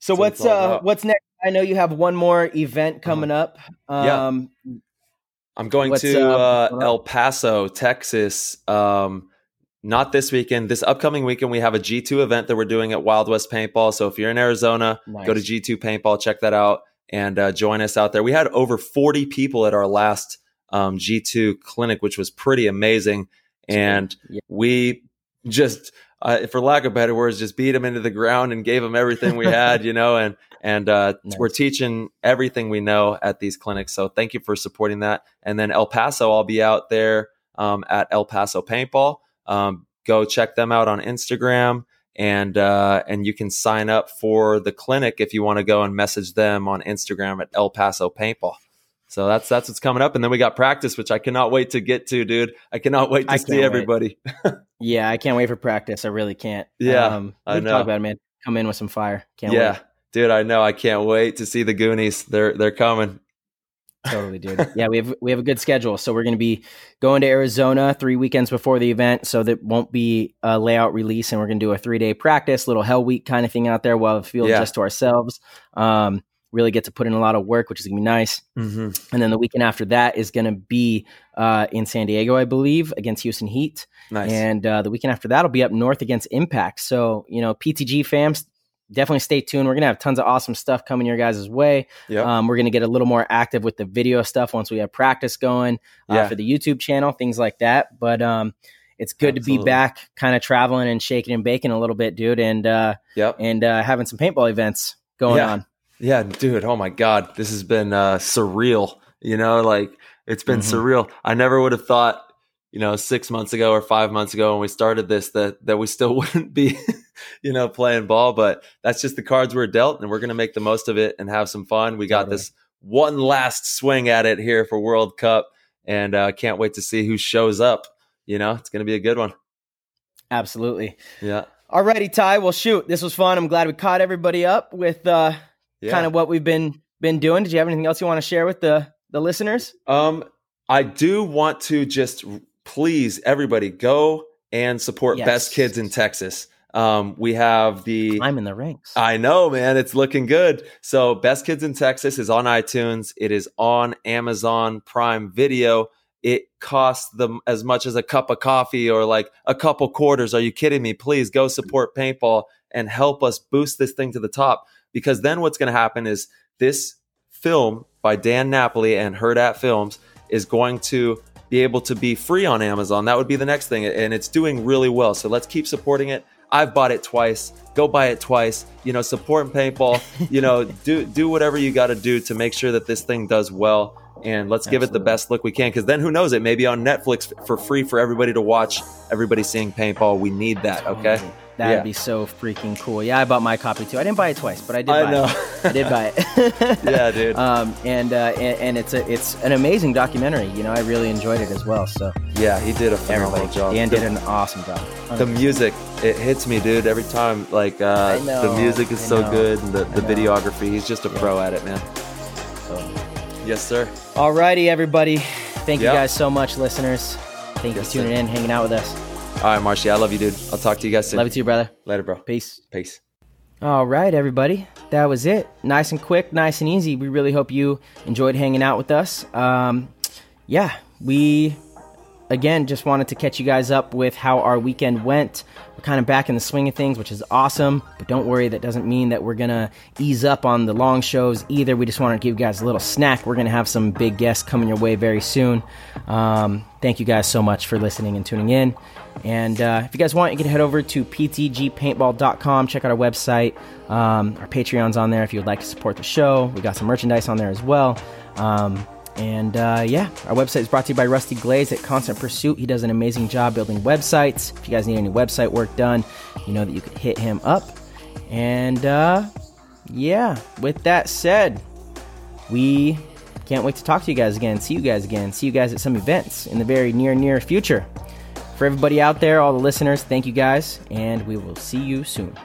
So what what's uh about. what's next? I know you have one more event coming up. Yeah. Um, I'm going to uh, uh, El Paso, Texas. Um, not this weekend. This upcoming weekend, we have a G2 event that we're doing at Wild West Paintball. So if you're in Arizona, go to G2 Paintball, check that out, and uh, join us out there. We had over 40 people at our last um, G2 clinic, which was pretty amazing. And Yeah. we just, uh, for lack of better words, just beat them into the ground and gave them everything we had, you know, and and uh, (laughs) Nice. we're teaching everything we know at these clinics. So thank you for supporting that. And then El Paso, I'll be out there um, at El Paso Paintball. Um, go check them out on Instagram, and uh, and you can sign up for the clinic if you want to go and message them on Instagram at El Paso Paintball. So that's that's what's coming up, and then we got practice, which I cannot wait to get to, dude. I cannot wait to I see everybody. (laughs) Yeah, I can't wait for practice. I really can't. Yeah, um, I know. Talk about it, man. Come in with some fire. Can't yeah, wait. dude, I know. I can't wait to see the Goonies. They're they're coming. Totally, dude. (laughs) yeah, we have we have a good schedule. So we're going to be going to Arizona three weekends before the event, so that won't be a layout release, and we're going to do a three day practice, little hell week kind of thing out there. We'll have a field Yeah. just to ourselves. Um, really get to put in a lot of work, which is going to be nice. Mm-hmm. And then the weekend after that is going to be uh, in San Diego, I believe, against Houston Heat. Nice. And uh, the weekend after that will be up north against Impact. So, you know, PTG fams, definitely stay tuned. We're going to have tons of awesome stuff coming your guys' way. yep. Um, we're going to get a little more active with the video stuff once we have practice going uh, Yeah. for the YouTube channel, things like that. But um, it's good to be back, kind of traveling and shaking and baking a little bit, dude, and uh, yep. and uh, having some paintball events going Yeah. on. Yeah, dude. Oh my God. This has been uh, surreal. You know, like it's been Mhm. surreal. I never would have thought, you know, six months ago or five months ago when we started this that that we still (laughs) wouldn't be, you know, playing ball. But that's just the cards we're dealt, and we're gonna make the most of it and have some fun. We got Totally. this one last swing at it here for World Cup, and uh, can't wait to see who shows up. You know, it's gonna be a good one. Absolutely. Yeah. Alrighty, Ty. Well, shoot, this was fun. I'm glad we caught everybody up with uh, Yeah. kind of what we've been been doing. Did you have anything else you want to share with the the listeners? Um, I do want to just please everybody go and support Yes. Best Kids in Texas. Um, we have the I'm in the ranks. I know, man, it's looking good. So, Best Kids in Texas is on iTunes. It is on Amazon Prime Video. It costs them as much as a cup of coffee or like a couple quarters. Are you kidding me? Please go support paintball and help us boost this thing to the top. Because then what's going to happen is this film by Dan Napoli and Herdat Films is going to be able to be free on Amazon. That would be the next thing. And it's doing really well. So let's keep supporting it. I've bought it twice. Go buy it twice. You know, support paintball. You know, (laughs) do do whatever you got to do to make sure that this thing does well. And let's give it the best look we can. Because then who knows? It may be on Netflix for free for everybody to watch. Everybody seeing paintball. We need that. Okay. That'd Yeah. be so freaking cool. Yeah, I bought my copy too. I didn't buy it twice, but I did I buy know. it. I did buy it. (laughs) Yeah, dude. Um, and, uh, and and it's a it's an amazing documentary. You know, I really enjoyed it as well. So yeah, he did a phenomenal everybody, job. Dan did an awesome job. the music it hits me dude every time like uh I know, the music is so good and the, the videography he's just a pro at it man. Yes sir Alrighty, everybody. Thank you guys so much, listeners. Thank you for tuning sir. in, hanging out with us. all right marcy i love you dude i'll talk to you guys soon Love you too, brother. later bro Peace. peace All right, everybody. That was it. Nice and quick, nice and easy. We really hope you enjoyed hanging out with us. Um, yeah, we again just wanted to catch you guys up with how our weekend went. We're kind of back in the swing of things, which is awesome. But don't worry, that doesn't mean that we're gonna ease up on the long shows either. We just wanted to give you guys a little snack. We're gonna have some big guests coming your way very soon. Um, thank you guys so much for listening and tuning in. And uh, if you guys want, you can head over to ptgpaintball.com. Check out our website. Um, our Patreon's on there if you would like to support the show. We got some merchandise on there as well. Um, and uh, yeah, our website is brought to you by Rusty Glaze at Constant Pursuit. He does an amazing job building websites. If you guys need any website work done, you know that you could hit him up. And uh, yeah, with that said, we can't wait to talk to you guys again, see you guys again, see you guys at some events in the very near, near future. For everybody out there, all the listeners, thank you guys, and we will see you soon.